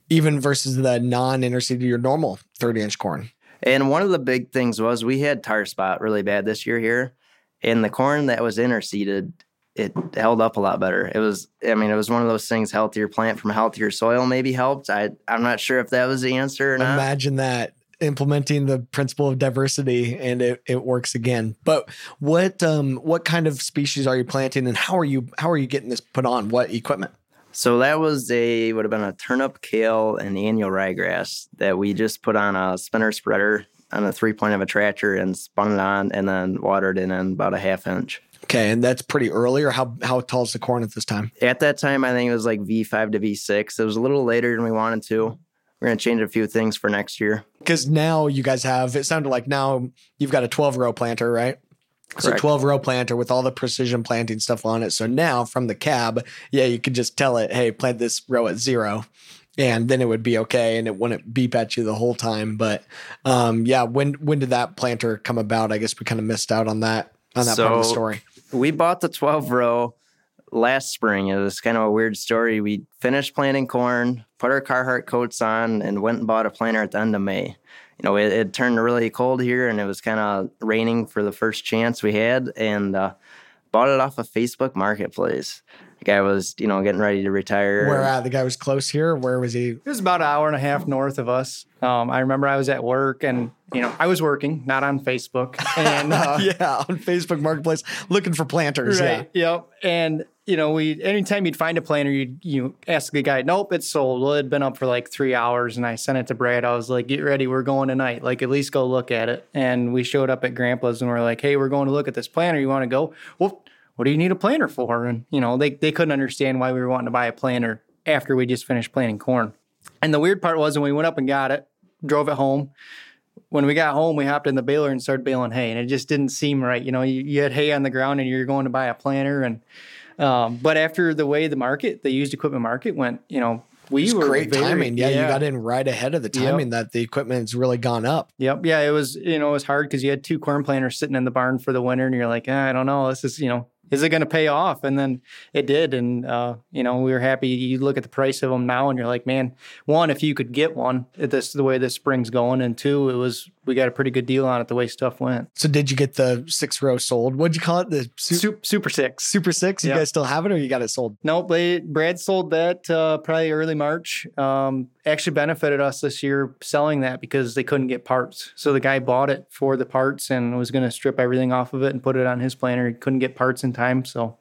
S1: Even versus the non interseeded, your normal 30 inch corn.
S3: And one of the big things was we had tar spot really bad this year here. And the corn that was interseeded, it held up a lot better. It was, I mean, it was one of those things, healthier plant from healthier soil maybe helped. I, I'm not sure if that was the answer or not.
S1: Imagine that implementing the principle of diversity and it, it works again. But what um what kind of species are you planting and how are you how are you getting this put on? What equipment?
S3: So that was a, would have been a turnip, kale, and annual ryegrass that we just put on a spinner spreader on a three point of a tractor and spun it on and then watered it in about a half inch.
S1: Okay, and that's pretty early or how how tall is the corn at this time?
S3: At that time, I think it was like V5 to V6. It was a little later than we wanted to. We're going to change a few things for next year.
S1: Because now you guys have it sounded like now you've got a 12 row planter, right? So
S3: Correct.
S1: 12 row planter with all the precision planting stuff on it. So now from the cab, yeah, you could just tell it, hey, plant this row at zero. And then it would be okay and it wouldn't beep at you the whole time. But um, yeah, when when did that planter come about? I guess we kind of missed out on that on that part of the story.
S3: We bought the 12 row last spring. It was kind of a weird story. We finished planting corn, put our Carhartt coats on, and went and bought a planter at the end of May. You know, it, it turned really cold here and it was kind of raining for the first chance we had, and uh, bought it off of Facebook Marketplace. The guy was, you know, getting ready to retire.
S1: Where at? The guy was close here. Where was he?
S2: It was about an hour and a half north of us. Um, I remember I was at work and, you know, I was working, not on Facebook. And, *laughs* uh,
S1: yeah, on Facebook Marketplace looking for planters.
S2: right. Yep. And, you know, we, anytime you'd find a planter, you'd, you ask the guy, nope, it's sold. Well, it had been up for like three hours. And I sent it to Brad. I was like, get ready. We're going tonight. Like, at least go look at it. And we showed up at Grandpa's and we're like, hey, we're going to look at this planter. You want to go? Well, what do you need a planter for? And, you know, they, they couldn't understand why we were wanting to buy a planter after we just finished planting corn. And the weird part was when we went up and got it, drove it home. When we got home, we hopped in the baler and started baling hay, and it just didn't seem right. You know, you, you had hay on the ground, and you're going to buy a planter, and um, but after the way the market, the used equipment market went, you know, we
S1: It's
S2: were
S1: great
S2: very-
S1: timing. Yeah, you got in right ahead of the
S2: Yep.
S1: timing that the equipment's really gone up.
S2: Yep. Yeah, it was, you know, it was hard because you had two corn planters sitting in the barn for the winter and you're like, "Ah, I don't know, this is, you know, is it going to pay off? And then it did. And, uh, you know, we were happy. You look at the price of them now and you're like, man, one, if you could get one, this the way this spring's going. And two, it was, we got a pretty good deal on it the way stuff went.
S1: So did you get the six row sold? What'd you call it? The su-
S2: Super, super six.
S1: Super Six? You
S2: Yeah.
S1: guys still have it or you got it sold?
S2: Nope, they, Brad sold that uh, probably early March. Um, actually benefited us this year selling that because they couldn't get parts. So the guy bought it for the parts and was going to strip everything off of it and put it on his planter. He couldn't get parts in time, so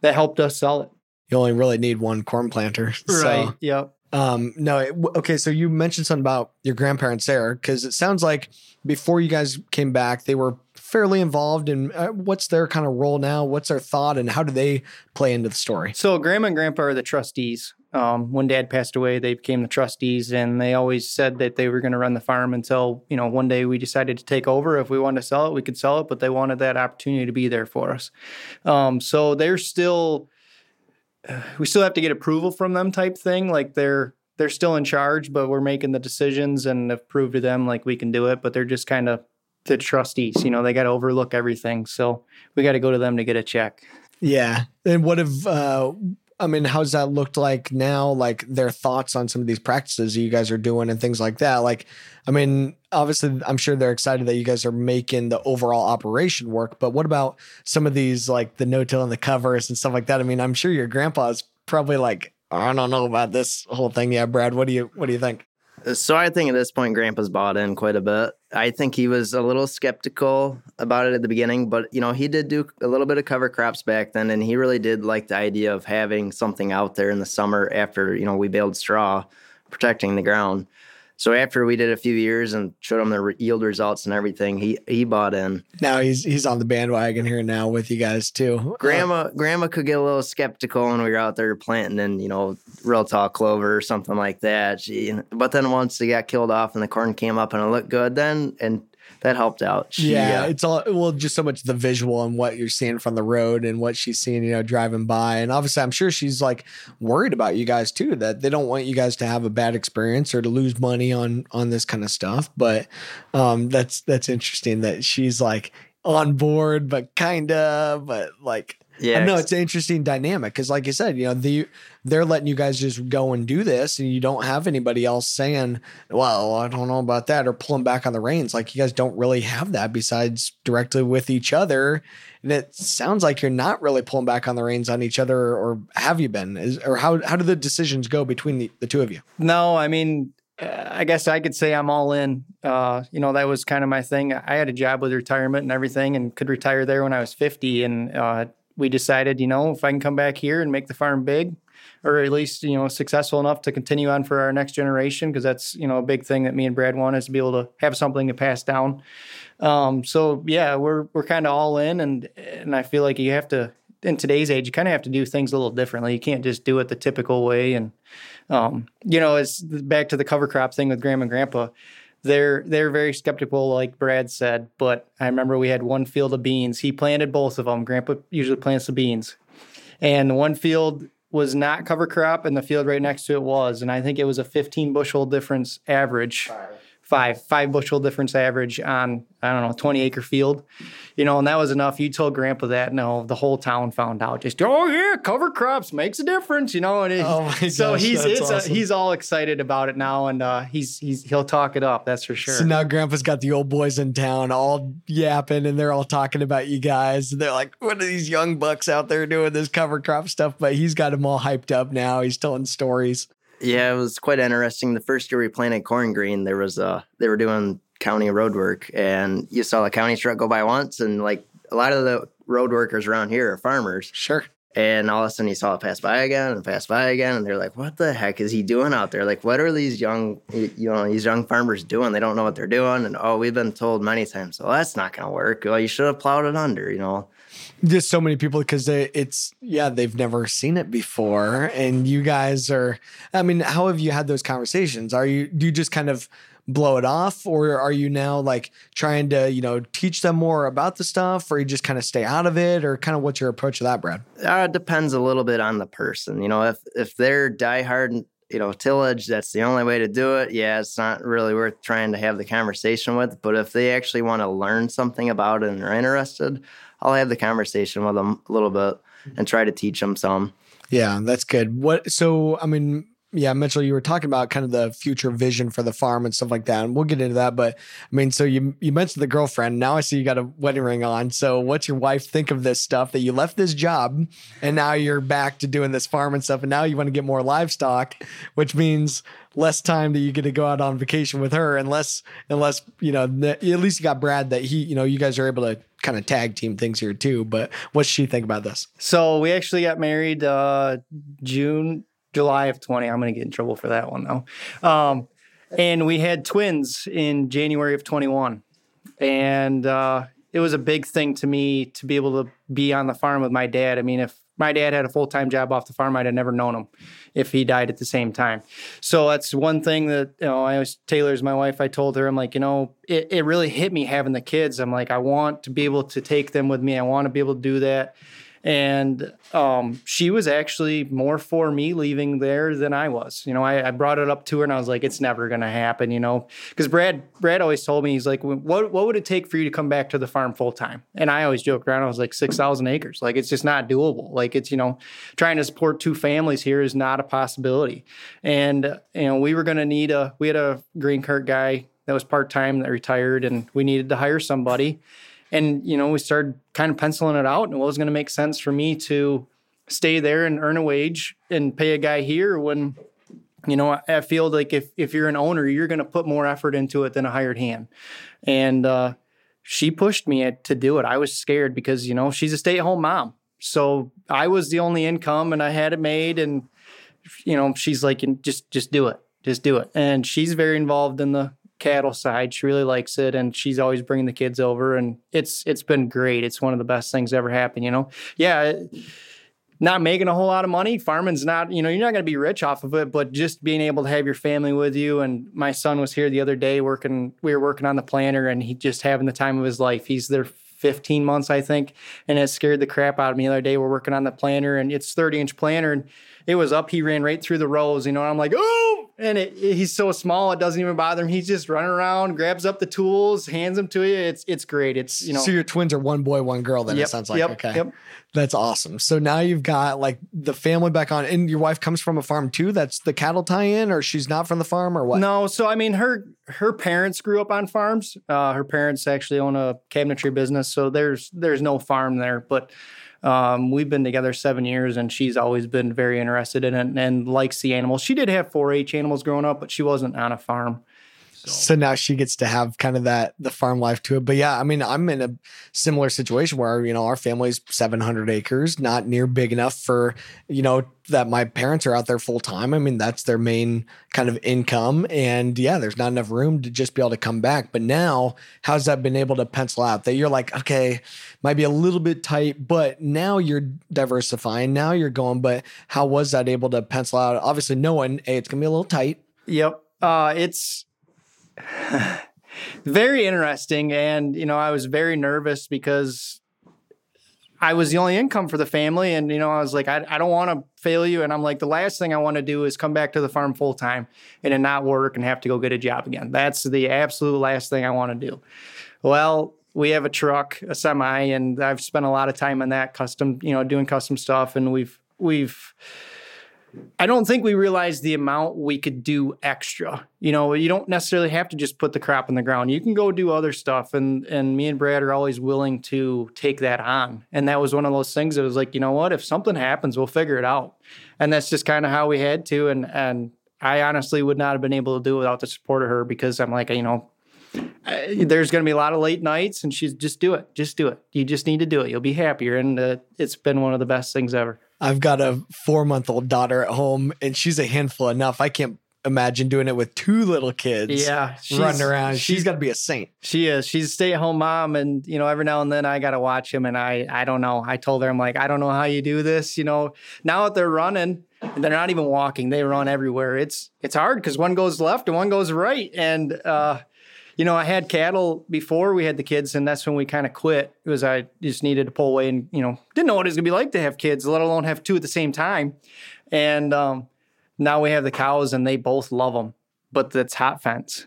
S2: that helped us sell it.
S1: You only really need one corn planter. So,
S2: Yep.
S1: Um, no, it, okay. So you mentioned something about your grandparents there because it sounds like before you guys came back, they were fairly involved in uh, what's their kind of role now? What's their thought and how do they play into the story?
S2: So grandma and grandpa are the trustees. Um, when dad passed away, they became the trustees, and they always said that they were going to run the farm until you know one day we decided to take over. If we wanted to sell it, we could sell it, but they wanted that opportunity to be there for us. Um, so they're still, *sighs* we still have to get approval from them, type thing. Like they're they're still in charge, but we're making the decisions and have proved to them like we can do it. But they're just kind of the trustees. You know, they got to overlook everything. So we got to go to them to get a check.
S1: Yeah. And what have uh I mean, how's that looked like now? Like their thoughts on some of these practices you guys are doing and things like that. Like, I mean, obviously, I'm sure they're excited that you guys are making the overall operation work. But what about some of these, like the no till and the covers and stuff like that? I mean, I'm sure your grandpa's probably like, I don't know about this whole thing. Yeah, Brad, what do you what do you think?
S3: So I think at this point, Grandpa's bought in quite a bit. I think he was a little skeptical about it at the beginning, but you know he did do a little bit of cover crops back then, and he really did like the idea of having something out there in the summer after you know we baled straw, protecting the ground. So after we did a few years and showed him the re- yield results and everything, he he bought in.
S1: Now he's he's on the bandwagon here now with you guys too.
S3: Grandma grandma could get a little skeptical when we were out there planting and you know real tall clover or something like that. She, but then once they got killed off and the corn came up and it looked good, then and that helped out. She,
S1: yeah,
S3: uh,
S1: it's all well, just so much the visual and what you're seeing from the road and what she's seeing, you know, driving by. And obviously, I'm sure she's like worried about you guys too, that they don't want you guys to have a bad experience or to lose money on on this kind of stuff. But um, that's that's interesting that she's like on board, but kinda, but like.
S3: Yeah,
S1: no, it's an interesting dynamic because, like you said, you know, the they're letting you guys just go and do this, and you don't have anybody else saying, "Well, I don't know about that," or pulling back on the reins. Like you guys don't really have that besides directly with each other, and it sounds like you're not really pulling back on the reins on each other, or have you been? Is, or how how do the decisions go between the, the two of you?
S2: No, I mean, uh, I guess I could say I'm all in. Uh, you know, that was kind of my thing. I had a job with retirement and everything, and could retire there when I was 50. And uh, we decided, you know, if I can come back here and make the farm big, or at least you know successful enough to continue on for our next generation, because that's you know a big thing that me and Brad want is to be able to have something to pass down. Um, so yeah, we're we're kind of all in, and and I feel like you have to in today's age, you kind of have to do things a little differently. You can't just do it the typical way. And um, you know, it's back to the cover crop thing with Grandma and Grandpa. They're they're very skeptical, like Brad said. But I remember we had one field of beans. He planted both of them. Grandpa usually plants the beans, and one field was not cover crop, and the field right next to it was. And I think it was a 15 bushel difference average five five bushel difference average on I don't know 20 acre field, you know, and that was enough. You told Grandpa that, no, the whole town found out. Just oh yeah, cover crops makes a difference, you know. And it,
S1: Oh
S2: so
S1: gosh,
S2: he's it's a, he's all excited about it now, and uh, he's he's he'll talk it up. That's for sure.
S1: So now Grandpa's got the old boys in town all yapping and they're all talking about you guys. They're like, what are these young bucks out there doing this cover crop stuff? But he's got them all hyped up now. He's telling stories.
S3: Yeah, it was quite interesting. The first year we planted corn green, there was uh they were doing county road work, and you saw the county truck go by once, and like a lot of the road workers around here are farmers,
S1: Sure.
S3: and all of a sudden you saw it pass by again and pass by again, and they're like, "What the heck is he doing out there? Like, what are these young, you know, these young farmers doing? They don't know what they're doing." And oh, we've been told many times, "Well, that's not going to work. Well, you should have plowed it under," you know.
S1: Just so many people because it's, yeah, they've never seen it before. And you guys are, I mean, how have you had those conversations? Are you, do you just kind of blow it off or are you now like trying to, you know, teach them more about the stuff or you just kind of stay out of it or kind of what's your approach to that, Brad?
S3: Uh, it depends a little bit on the person. You know, if if they're diehard, you know, tillage, that's the only way to do it. Yeah, it's not really worth trying to have the conversation with. But if they actually want to learn something about it and are interested, I'll have the conversation with them a little bit and mm-hmm. try to teach them some.
S1: Yeah, that's good. What so I mean, yeah, Mitchell, you were talking about kind of the future vision for the farm and stuff like that, and we'll get into that. But I mean, so you you mentioned the girlfriend. Now I see you got a wedding ring on. So what's your wife think of this stuff that you left this job and now you're back to doing this farm and stuff, and now you want to get more livestock, which means less time that you get to go out on vacation with her, unless unless you know at least you got Brad that he you know you guys are able to kind of tag team things here too. But what's she think about this?
S2: So we actually got married uh, June, July of 20. I'm going to get in trouble for that one though. Um, and we had twins in January of 21. And uh, it was a big thing to me to be able to be on the farm with my dad. I mean, if my dad had a full time job off the farm, I'd have never known him if he died at the same time. So that's one thing that, you know, I was Taylor's my wife. I told her, I'm like, you know, it, it really hit me having the kids. I'm like, I want to be able to take them with me. I want to be able to do that. And um, she was actually more for me leaving there than I was. You know, I, I brought it up to her and I was like, it's never going to happen, you know, because Brad, Brad always told me, he's like, what, what would it take for you to come back to the farm full time? And I always joked around, I was like, 6,000 acres. Like, it's just not doable. Like, it's, you know, trying to support two families here is not a possibility. And, you know, we were going to need a, we had a grain cart guy that was part time that retired and we needed to hire somebody. And, you know, we started kind of penciling it out and what was going to make sense for me to stay there and earn a wage and pay a guy here when, you know, I feel like if, if you're an owner, you're going to put more effort into it than a hired hand. And, uh, she pushed me to do it. I was scared because, you know, she's a stay at home mom. So I was the only income and I had it made. And, you know, she's like, just, just do it. Just do it. And she's very involved in the cattle side. She really likes it, and she's always bringing the kids over, and it's it's been great. It's one of the best things ever happened. You know, yeah. Not making a whole lot of money. Farming's not, you know, you're not going to be rich off of it, but just being able to have your family with you. And my son was here the other day working, we were working on the planter and he just having the time of his life. He's there 15 months, I think. And it scared the crap out of me the other day. We're working on the planter and it's 30 inch planter and it was up. He ran right through the rows, you know, I'm like, oh, and it, it, he's so small it doesn't even bother him. He's just running around, grabs up the tools, hands them to you. It's it's great. It's you know.
S1: So your twins are one boy, one girl. Then yep, it sounds like
S2: yep,
S1: okay.
S2: Yep.
S1: That's awesome. So now you've got like the family back on, and your wife comes from a farm too. That's the cattle tie-in, or she's not from the farm, or what?
S2: No. So I mean, her her parents grew up on farms. Uh, her parents actually own a cabinetry business, so there's there's no farm there, but um, we've been together seven years, and she's always been very interested in it and, and likes the animals. She did have 4-H animals growing up, but she wasn't on a farm.
S1: So. so. now she gets to have kind of that the farm life to it. But yeah, I mean, I'm in a similar situation where you know our family's 700 acres, not near big enough for you know that my parents are out there full time. I mean, that's their main kind of income, and yeah, there's not enough room to just be able to come back. But now, how's that been able to pencil out? That you're like, okay, might be a little bit tight, but now you're diversifying. Now you're going. But how was that able to pencil out? Obviously, knowing hey, it's gonna be a little tight.
S2: Yep. Uh, it's *laughs* very interesting. And, you know, I was very nervous because I was the only income for the family. And, you know, I was like, I, I don't want to fail you. And I'm like, the last thing I want to do is come back to the farm full time and then not work and have to go get a job again. That's the absolute last thing I want to do. Well, we have a truck, a semi, and I've spent a lot of time on that custom, you know, doing custom stuff. And we've, we've, I don't think we realized the amount we could do extra. You know, you don't necessarily have to just put the crop in the ground. You can go do other stuff. And and me and Brad are always willing to take that on. And that was one of those things that was like, you know what, if something happens, we'll figure it out. And that's just kind of how we had to. And and I honestly would not have been able to do it without the support of her because I'm like, you know, there's going to be a lot of late nights and she's just do it just do it you just need to do it you'll be happier and uh, it's been one of the best things ever
S1: I've got a four month old daughter at home, and she's a handful enough. I can't imagine doing it with two little kids.
S2: Yeah,
S1: running around. she's, she's got to be a saint.
S2: She is. She's a stay at home mom, and you know, every now and then I got to watch him, and I I don't know. I told her I'm like I don't know how you do this. You know, now that they're running, they're not even walking. They run everywhere. It's it's hard because one goes left and one goes right, and uh, you know, I had cattle before we had the kids, and that's when we kind of quit. It was I just needed to pull away, and you know, didn't know what it was gonna be like to have kids, let alone have two at the same time. And um, now we have the cows, and they both love them, but that's hot fence,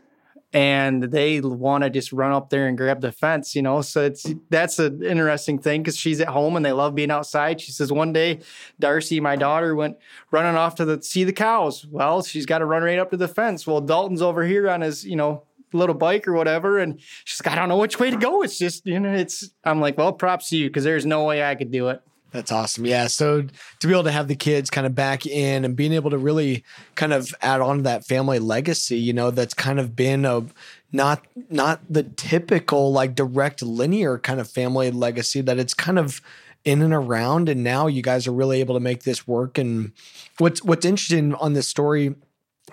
S2: and they want to just run up there and grab the fence, you know. So it's that's an interesting thing because she's at home and they love being outside. She says one day, Darcy, my daughter, went running off to the see the cows. Well, she's got to run right up to the fence. Well, Dalton's over here on his, you know, little bike or whatever. And she's like, I don't know which way to go. It's just, you know, it's, I'm like, well, props to you because there's no way I could do it.
S1: That's awesome. Yeah. So to be able to have the kids kind of back in and being able to really kind of add on to that family legacy, you know, that's kind of been a not not the typical like direct linear kind of family legacy that it's kind of in and around and now you guys are really able to make this work and what's what's interesting on this story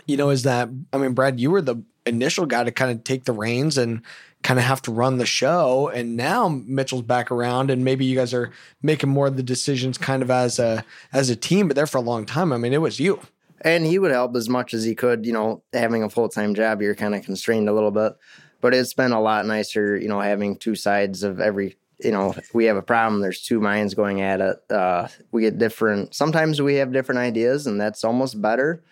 S1: you know is that I mean Brad you were the initial guy to kind of take the reins and kind of have to run the show. And now Mitchell's back around, and maybe you guys are making more of the decisions kind of as a as a team. But there for a long time, I mean, it was you.
S3: And he would help as much as he could. You know, having a full time job, you're kind of constrained a little bit. But it's been a lot nicer, you know, having two sides of every you know, we have a problem. There's two minds going at it. Uh, we get different. Sometimes we have different ideas, and that's almost better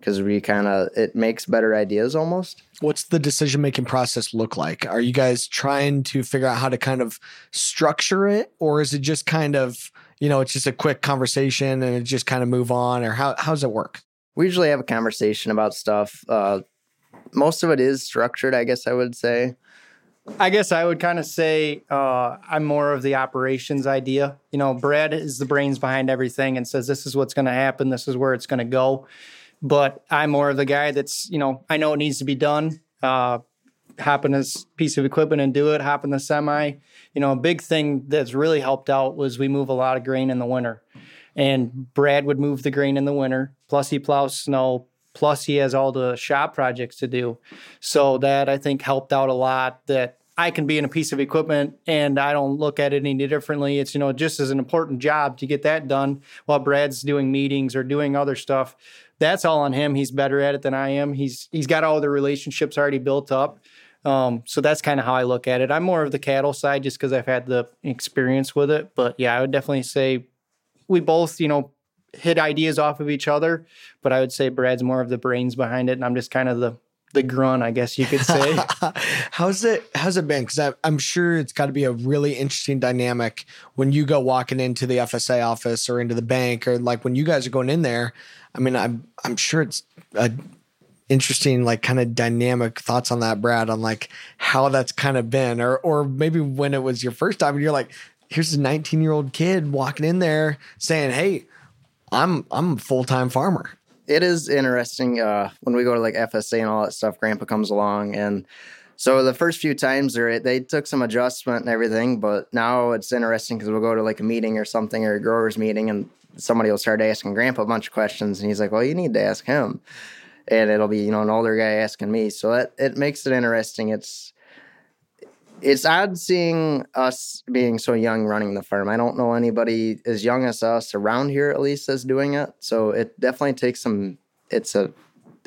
S3: because we kind of it makes better ideas almost.
S1: What's the decision making process look like? Are you guys trying to figure out how to kind of structure it, or is it just kind of you know it's just a quick conversation and it just kind of move on, or how how does it work?
S3: We usually have a conversation about stuff. Uh, most of it is structured, I guess I would say.
S2: I guess I would kind of say uh, I'm more of the operations idea. You know, Brad is the brains behind everything and says this is what's going to happen, this is where it's going to go. But I'm more of the guy that's, you know, I know it needs to be done. Uh, hop in this piece of equipment and do it. Hop in the semi. You know, a big thing that's really helped out was we move a lot of grain in the winter, and Brad would move the grain in the winter. Plus, he plows snow. Plus, he has all the shop projects to do. So that I think helped out a lot. That I can be in a piece of equipment and I don't look at it any differently. It's, you know, just as an important job to get that done while Brad's doing meetings or doing other stuff. That's all on him. He's better at it than I am. He's he's got all the relationships already built up. Um, so that's kind of how I look at it. I'm more of the cattle side just because I've had the experience with it. But yeah, I would definitely say we both, you know, hit ideas off of each other. But I would say Brad's more of the brains behind it, and I'm just kind of the the grunt, I guess you could say. *laughs*
S1: how's it? How's it been? Because I'm sure it's got to be a really interesting dynamic when you go walking into the FSA office or into the bank, or like when you guys are going in there. I mean, I'm I'm sure it's a interesting, like kind of dynamic thoughts on that, Brad, on like how that's kind of been, or or maybe when it was your first time, and you're like, here's a 19 year old kid walking in there saying, "Hey, I'm I'm a full time farmer."
S3: It is interesting uh, when we go to like FSA and all that stuff. Grandpa comes along, and so the first few times they they took some adjustment and everything, but now it's interesting because we'll go to like a meeting or something or a growers meeting, and somebody will start asking Grandpa a bunch of questions, and he's like, "Well, you need to ask him," and it'll be you know an older guy asking me, so it makes it interesting. It's it's odd seeing us being so young running the farm. I don't know anybody as young as us around here, at least, as doing it. So it definitely takes some. It's a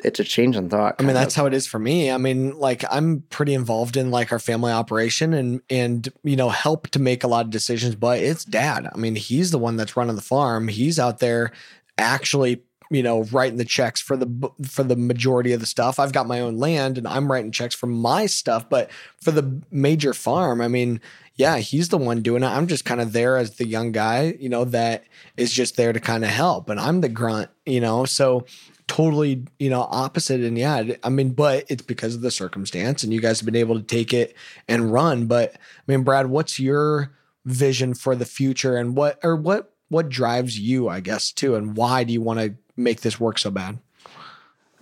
S3: it's a change in thought.
S1: I mean, that's of. how it is for me. I mean, like I'm pretty involved in like our family operation and and you know help to make a lot of decisions. But it's dad. I mean, he's the one that's running the farm. He's out there actually you know writing the checks for the for the majority of the stuff. I've got my own land and i'm writing checks for my stuff but for the major farm i mean yeah he's the one doing it. I'm just kind of there as the young guy you know that is just there to kind of help and i'm the grunt you know so totally you know opposite and yeah i mean but it's because of the circumstance and you guys have been able to take it and run but i mean brad what's your vision for the future and what or what what drives you i guess too and why do you want to make this work so bad?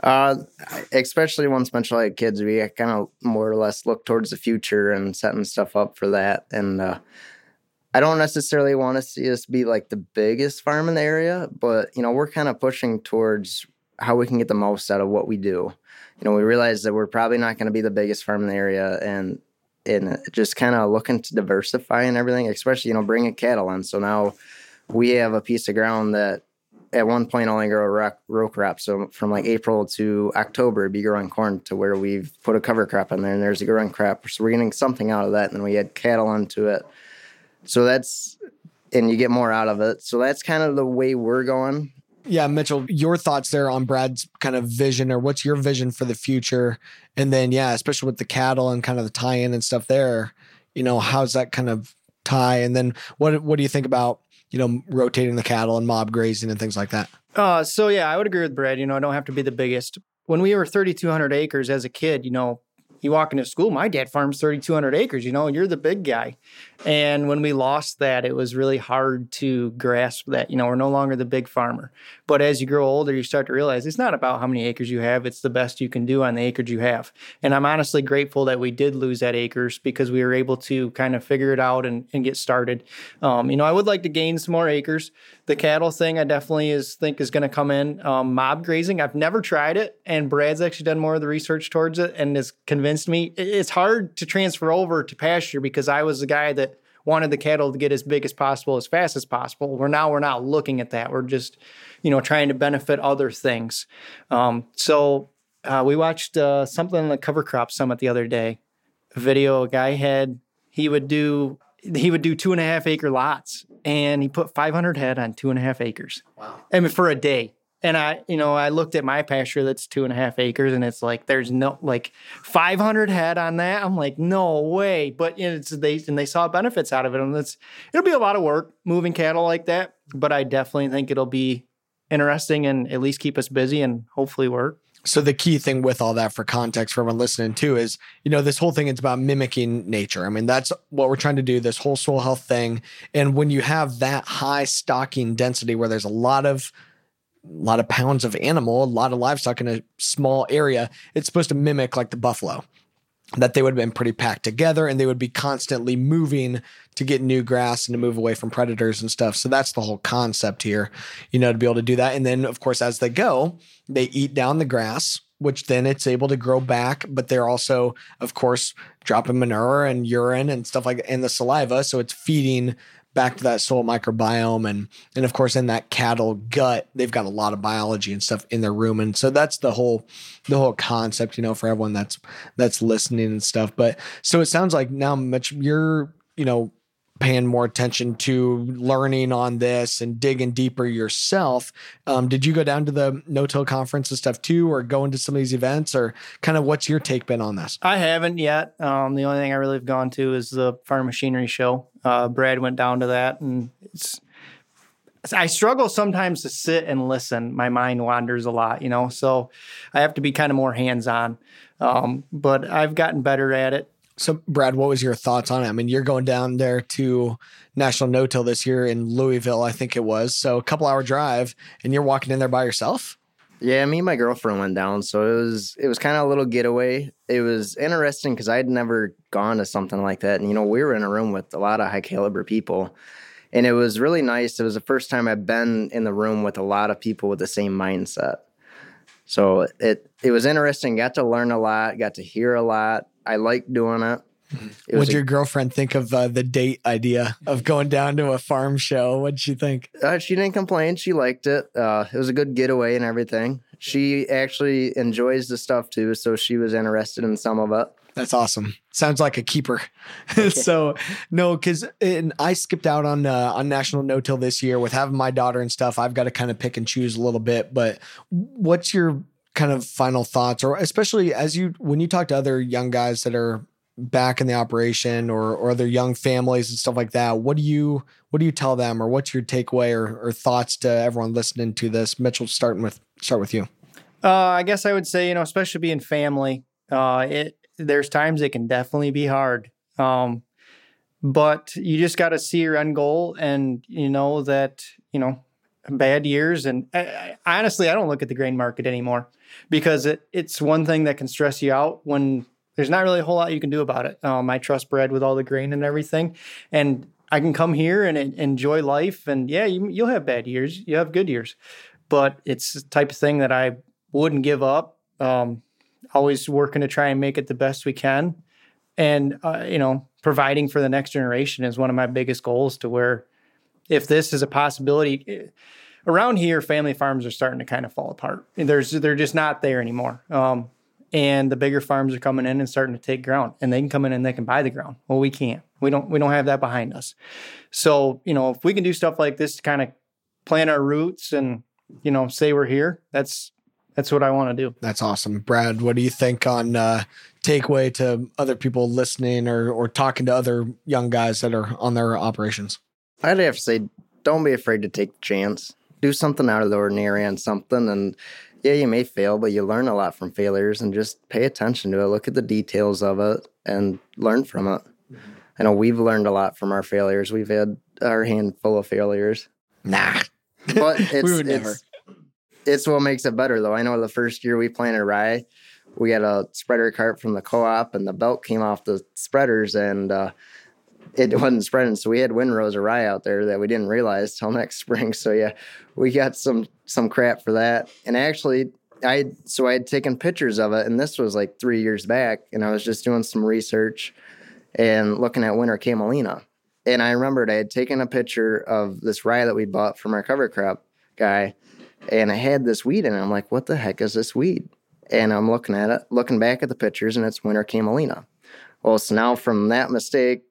S3: Uh, especially once had kids, we kind of more or less look towards the future and setting stuff up for that. And uh, I don't necessarily want to see us be like the biggest farm in the area, but you know, we're kind of pushing towards how we can get the most out of what we do. You know, we realize that we're probably not going to be the biggest farm in the area, and and just kind of looking to diversify and everything, especially you know bringing cattle in. So now we have a piece of ground that at one point only grow row, row crop. So from like April to October, be growing corn to where we've put a cover crop in there and there's a growing crop. So we're getting something out of that. And then we add cattle into it. So that's, and you get more out of it. So that's kind of the way we're going.
S1: Yeah, Mitchell, your thoughts there on Brad's kind of vision or what's your vision for the future? And then, yeah, especially with the cattle and kind of the tie in and stuff there, you know, how's that kind of tie? And then what, what do you think about you know, rotating the cattle and mob grazing and things like that.
S2: Uh, so yeah, I would agree with Brad. You know, I don't have to be the biggest. When we were 3,200 acres as a kid, you know, you walk into school, my dad farms 3,200 acres, you know, you're the big guy. And when we lost that, it was really hard to grasp that, you know, we're no longer the big farmer. But as you grow older, you start to realize it's not about how many acres you have, it's the best you can do on the acres you have. And I'm honestly grateful that we did lose that acres because we were able to kind of figure it out and, and get started. Um, you know, I would like to gain some more acres. The cattle thing, I definitely is think is going to come in. Um, mob grazing, I've never tried it, and Brad's actually done more of the research towards it and has convinced me. It's hard to transfer over to pasture because I was the guy that wanted the cattle to get as big as possible as fast as possible. Where now we're not looking at that. We're just, you know, trying to benefit other things. Um, so uh, we watched uh, something on the Cover Crop Summit the other day. A video a guy had. He would do he would do two and a half acre lots and he put 500 head on two and a half acres.
S1: Wow.
S2: I mean, for a day. And I, you know, I looked at my pasture that's two and a half acres and it's like, there's no, like 500 head on that. I'm like, no way. But you know, it's, they, and they saw benefits out of it. And it's, it'll be a lot of work moving cattle like that. But I definitely think it'll be interesting and at least keep us busy and hopefully work.
S1: So the key thing with all that for context for everyone listening too is, you know, this whole thing is about mimicking nature. I mean, that's what we're trying to do, this whole soil health thing. And when you have that high stocking density where there's a lot of a lot of pounds of animal, a lot of livestock in a small area, it's supposed to mimic like the buffalo that they would have been pretty packed together and they would be constantly moving to get new grass and to move away from predators and stuff. So that's the whole concept here, you know, to be able to do that. And then, of course, as they go, they eat down the grass, which then it's able to grow back. But they're also, of course, dropping manure and urine and stuff like and the saliva. So it's feeding back to that soil microbiome and and of course in that cattle gut they've got a lot of biology and stuff in their rumen. And so that's the whole the whole concept you know for everyone that's that's listening and stuff. But so it sounds like now much you're you know paying more attention to learning on this and digging deeper yourself. Um, did you go down to the no till conference and stuff too, or go into some of these events, or kind of what's your take been on this?
S2: I haven't yet. Um, the only thing I really have gone to is the farm machinery show. Uh, Brad went down to that, and it's. I struggle sometimes to sit and listen. My mind wanders a lot, you know, so I have to be kind of more hands on. Um, but I've gotten better at it.
S1: So, Brad, what was your thoughts on it? I mean, you're going down there to National No Till this year in Louisville, I think it was. So, a couple hour drive, and you're walking in there by yourself.
S3: Yeah, me and my girlfriend went down, so it was it was kind of a little getaway. It was interesting because I'd never gone to something like that, and you know, we were in a room with a lot of high caliber people, and it was really nice. It was the first time I've been in the room with a lot of people with the same mindset. So it it was interesting. Got to learn a lot. Got to hear a lot. I like doing it.
S1: it What'd your girlfriend think of uh, the date idea of going down to a farm show? What'd she think?
S3: Uh, she didn't complain. She liked it. Uh, it was a good getaway and everything. She actually enjoys the stuff too, so she was interested in some of it.
S1: That's awesome. Sounds like a keeper. *laughs* so no, because I skipped out on uh, on National No Till this year with having my daughter and stuff. I've got to kind of pick and choose a little bit. But what's your kind of final thoughts, or especially as you when you talk to other young guys that are back in the operation or or other young families and stuff like that what do you what do you tell them or what's your takeaway or, or thoughts to everyone listening to this? Mitchell starting with start with you.
S2: Uh, i guess i would say you know especially being family uh, it there's times it can definitely be hard. Um, but you just got to see your end goal and you know that you know bad years and I, I, honestly i don't look at the grain market anymore because it, it's one thing that can stress you out when there's not really a whole lot you can do about it. Um, I trust Brad with all the grain and everything, and I can come here and enjoy life. And yeah, you, you'll have bad years, you have good years, but it's the type of thing that I wouldn't give up. Um, always working to try and make it the best we can, and uh, you know, providing for the next generation is one of my biggest goals. To where, if this is a possibility. Eh, around here, family farms are starting to kind of fall apart. There's they're just not there anymore. Um, and the bigger farms are coming in and starting to take ground and they can come in and they can buy the ground well we can't we don't we don't have that behind us so you know if we can do stuff like this to kind of plant our roots and you know say we're here that's that's what i want to do
S1: that's awesome brad what do you think on uh takeaway to other people listening or or talking to other young guys that are on their operations
S3: i'd have to say don't be afraid to take the chance do something out of the ordinary on something and yeah, you may fail, but you learn a lot from failures and just pay attention to it. Look at the details of it and learn from it. Mm-hmm. I know we've learned a lot from our failures. We've had our handful of failures.
S1: Nah. *laughs*
S3: But it's, we would it's, never. It's what makes it better, though. I know the first year we planted rye, we had a spreader cart from the co op, and the belt came off the spreaders, and uh, it wasn't spreading. So we had windrows of rye out there that we didn't realize till next *laughs* spring. So yeah, we got some some crap for that. And actually, I so I had taken pictures of it, and this was like three years back, and I was just doing some research and looking at winter camelina. And I remembered I had taken a picture of this rye that we bought from our cover crop guy, and I had this weed in it. I'm like, what the heck is this weed? And I'm looking at it, looking back at the pictures, and it's winter camelina. Well, so now from that mistake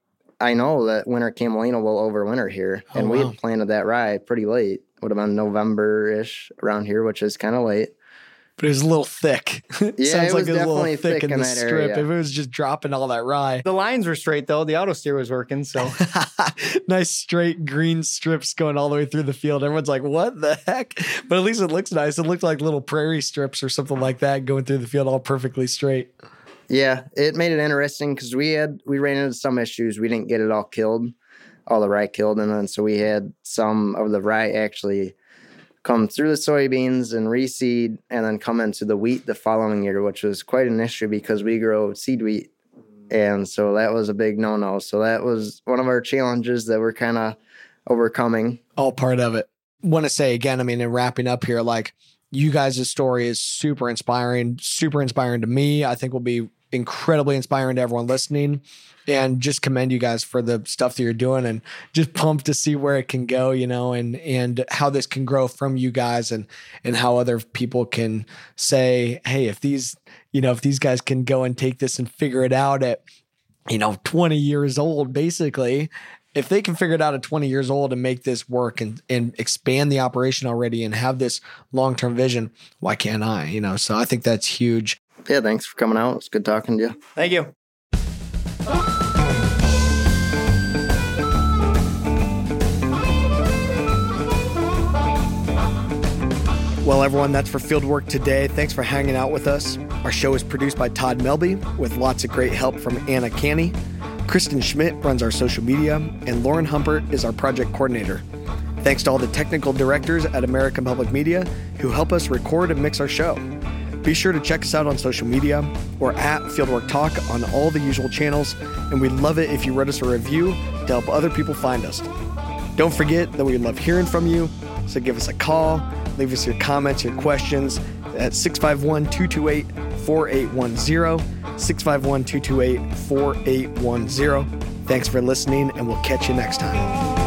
S3: I know that Winter Camelina will overwinter here,
S1: Oh,
S3: and we had planted that rye pretty late. Would have been November ish around here, which is kind of late.
S1: But it was a little thick. It *laughs*
S3: Yeah,
S1: Sounds
S3: it
S1: like
S3: was
S1: it was a little
S3: definitely
S1: thick,
S3: thick
S1: in
S3: in
S1: the
S3: that
S1: strip.
S3: area.
S1: If it was just dropping all that rye.
S2: The lines were straight though. The auto steer was working. So *laughs*
S1: nice straight green strips going all the way through the field. Everyone's like, what the heck? But at least it looks nice. It looked like little prairie strips or something like that going through the field all perfectly straight.
S3: Yeah, it made it interesting because we had we ran into some issues. We didn't get it all killed, all the rye killed, and then so we had some of the rye actually come through the soybeans and reseed, and then come into the wheat the following year, which was quite an issue because we grow seed wheat, and so that was a big no no. So that was one of our challenges that we're kind of overcoming.
S1: all part of it. Want to say again, I mean, in wrapping up here, like you guys' story is super inspiring, super inspiring to me. I think will be incredibly inspiring to everyone listening. And just commend you guys for the stuff that you're doing and just *laughs* pumped to see where it can go, you know, and and how this can grow from you guys and and how other people can say, hey, if these, you know, if these guys can go and take this and figure it out at you know 20 years old basically if they can figure it out at 20 years old and make this work and, and expand the operation already and have this long-term vision why can't i you know so i think that's huge
S3: Yeah, thanks for coming out. It's good talking to you.
S2: thank you.
S1: well everyone that's for fieldwork today thanks for hanging out with us our show is produced by todd melby with lots of great help from anna canny kristen schmidt runs our social media and lauren humpert is our project coordinator thanks to all the technical directors at american public media who help us record and mix our show Be sure to check us out on social media or at Fieldwork Talk on all the usual channels, and we'd love it if you wrote us a review to help other people find us. Don't forget that we love hearing from you, so give us a call, leave us your comments, your questions at 651 228 4810. 651 228 4810. Thanks for listening, and we'll catch you next time.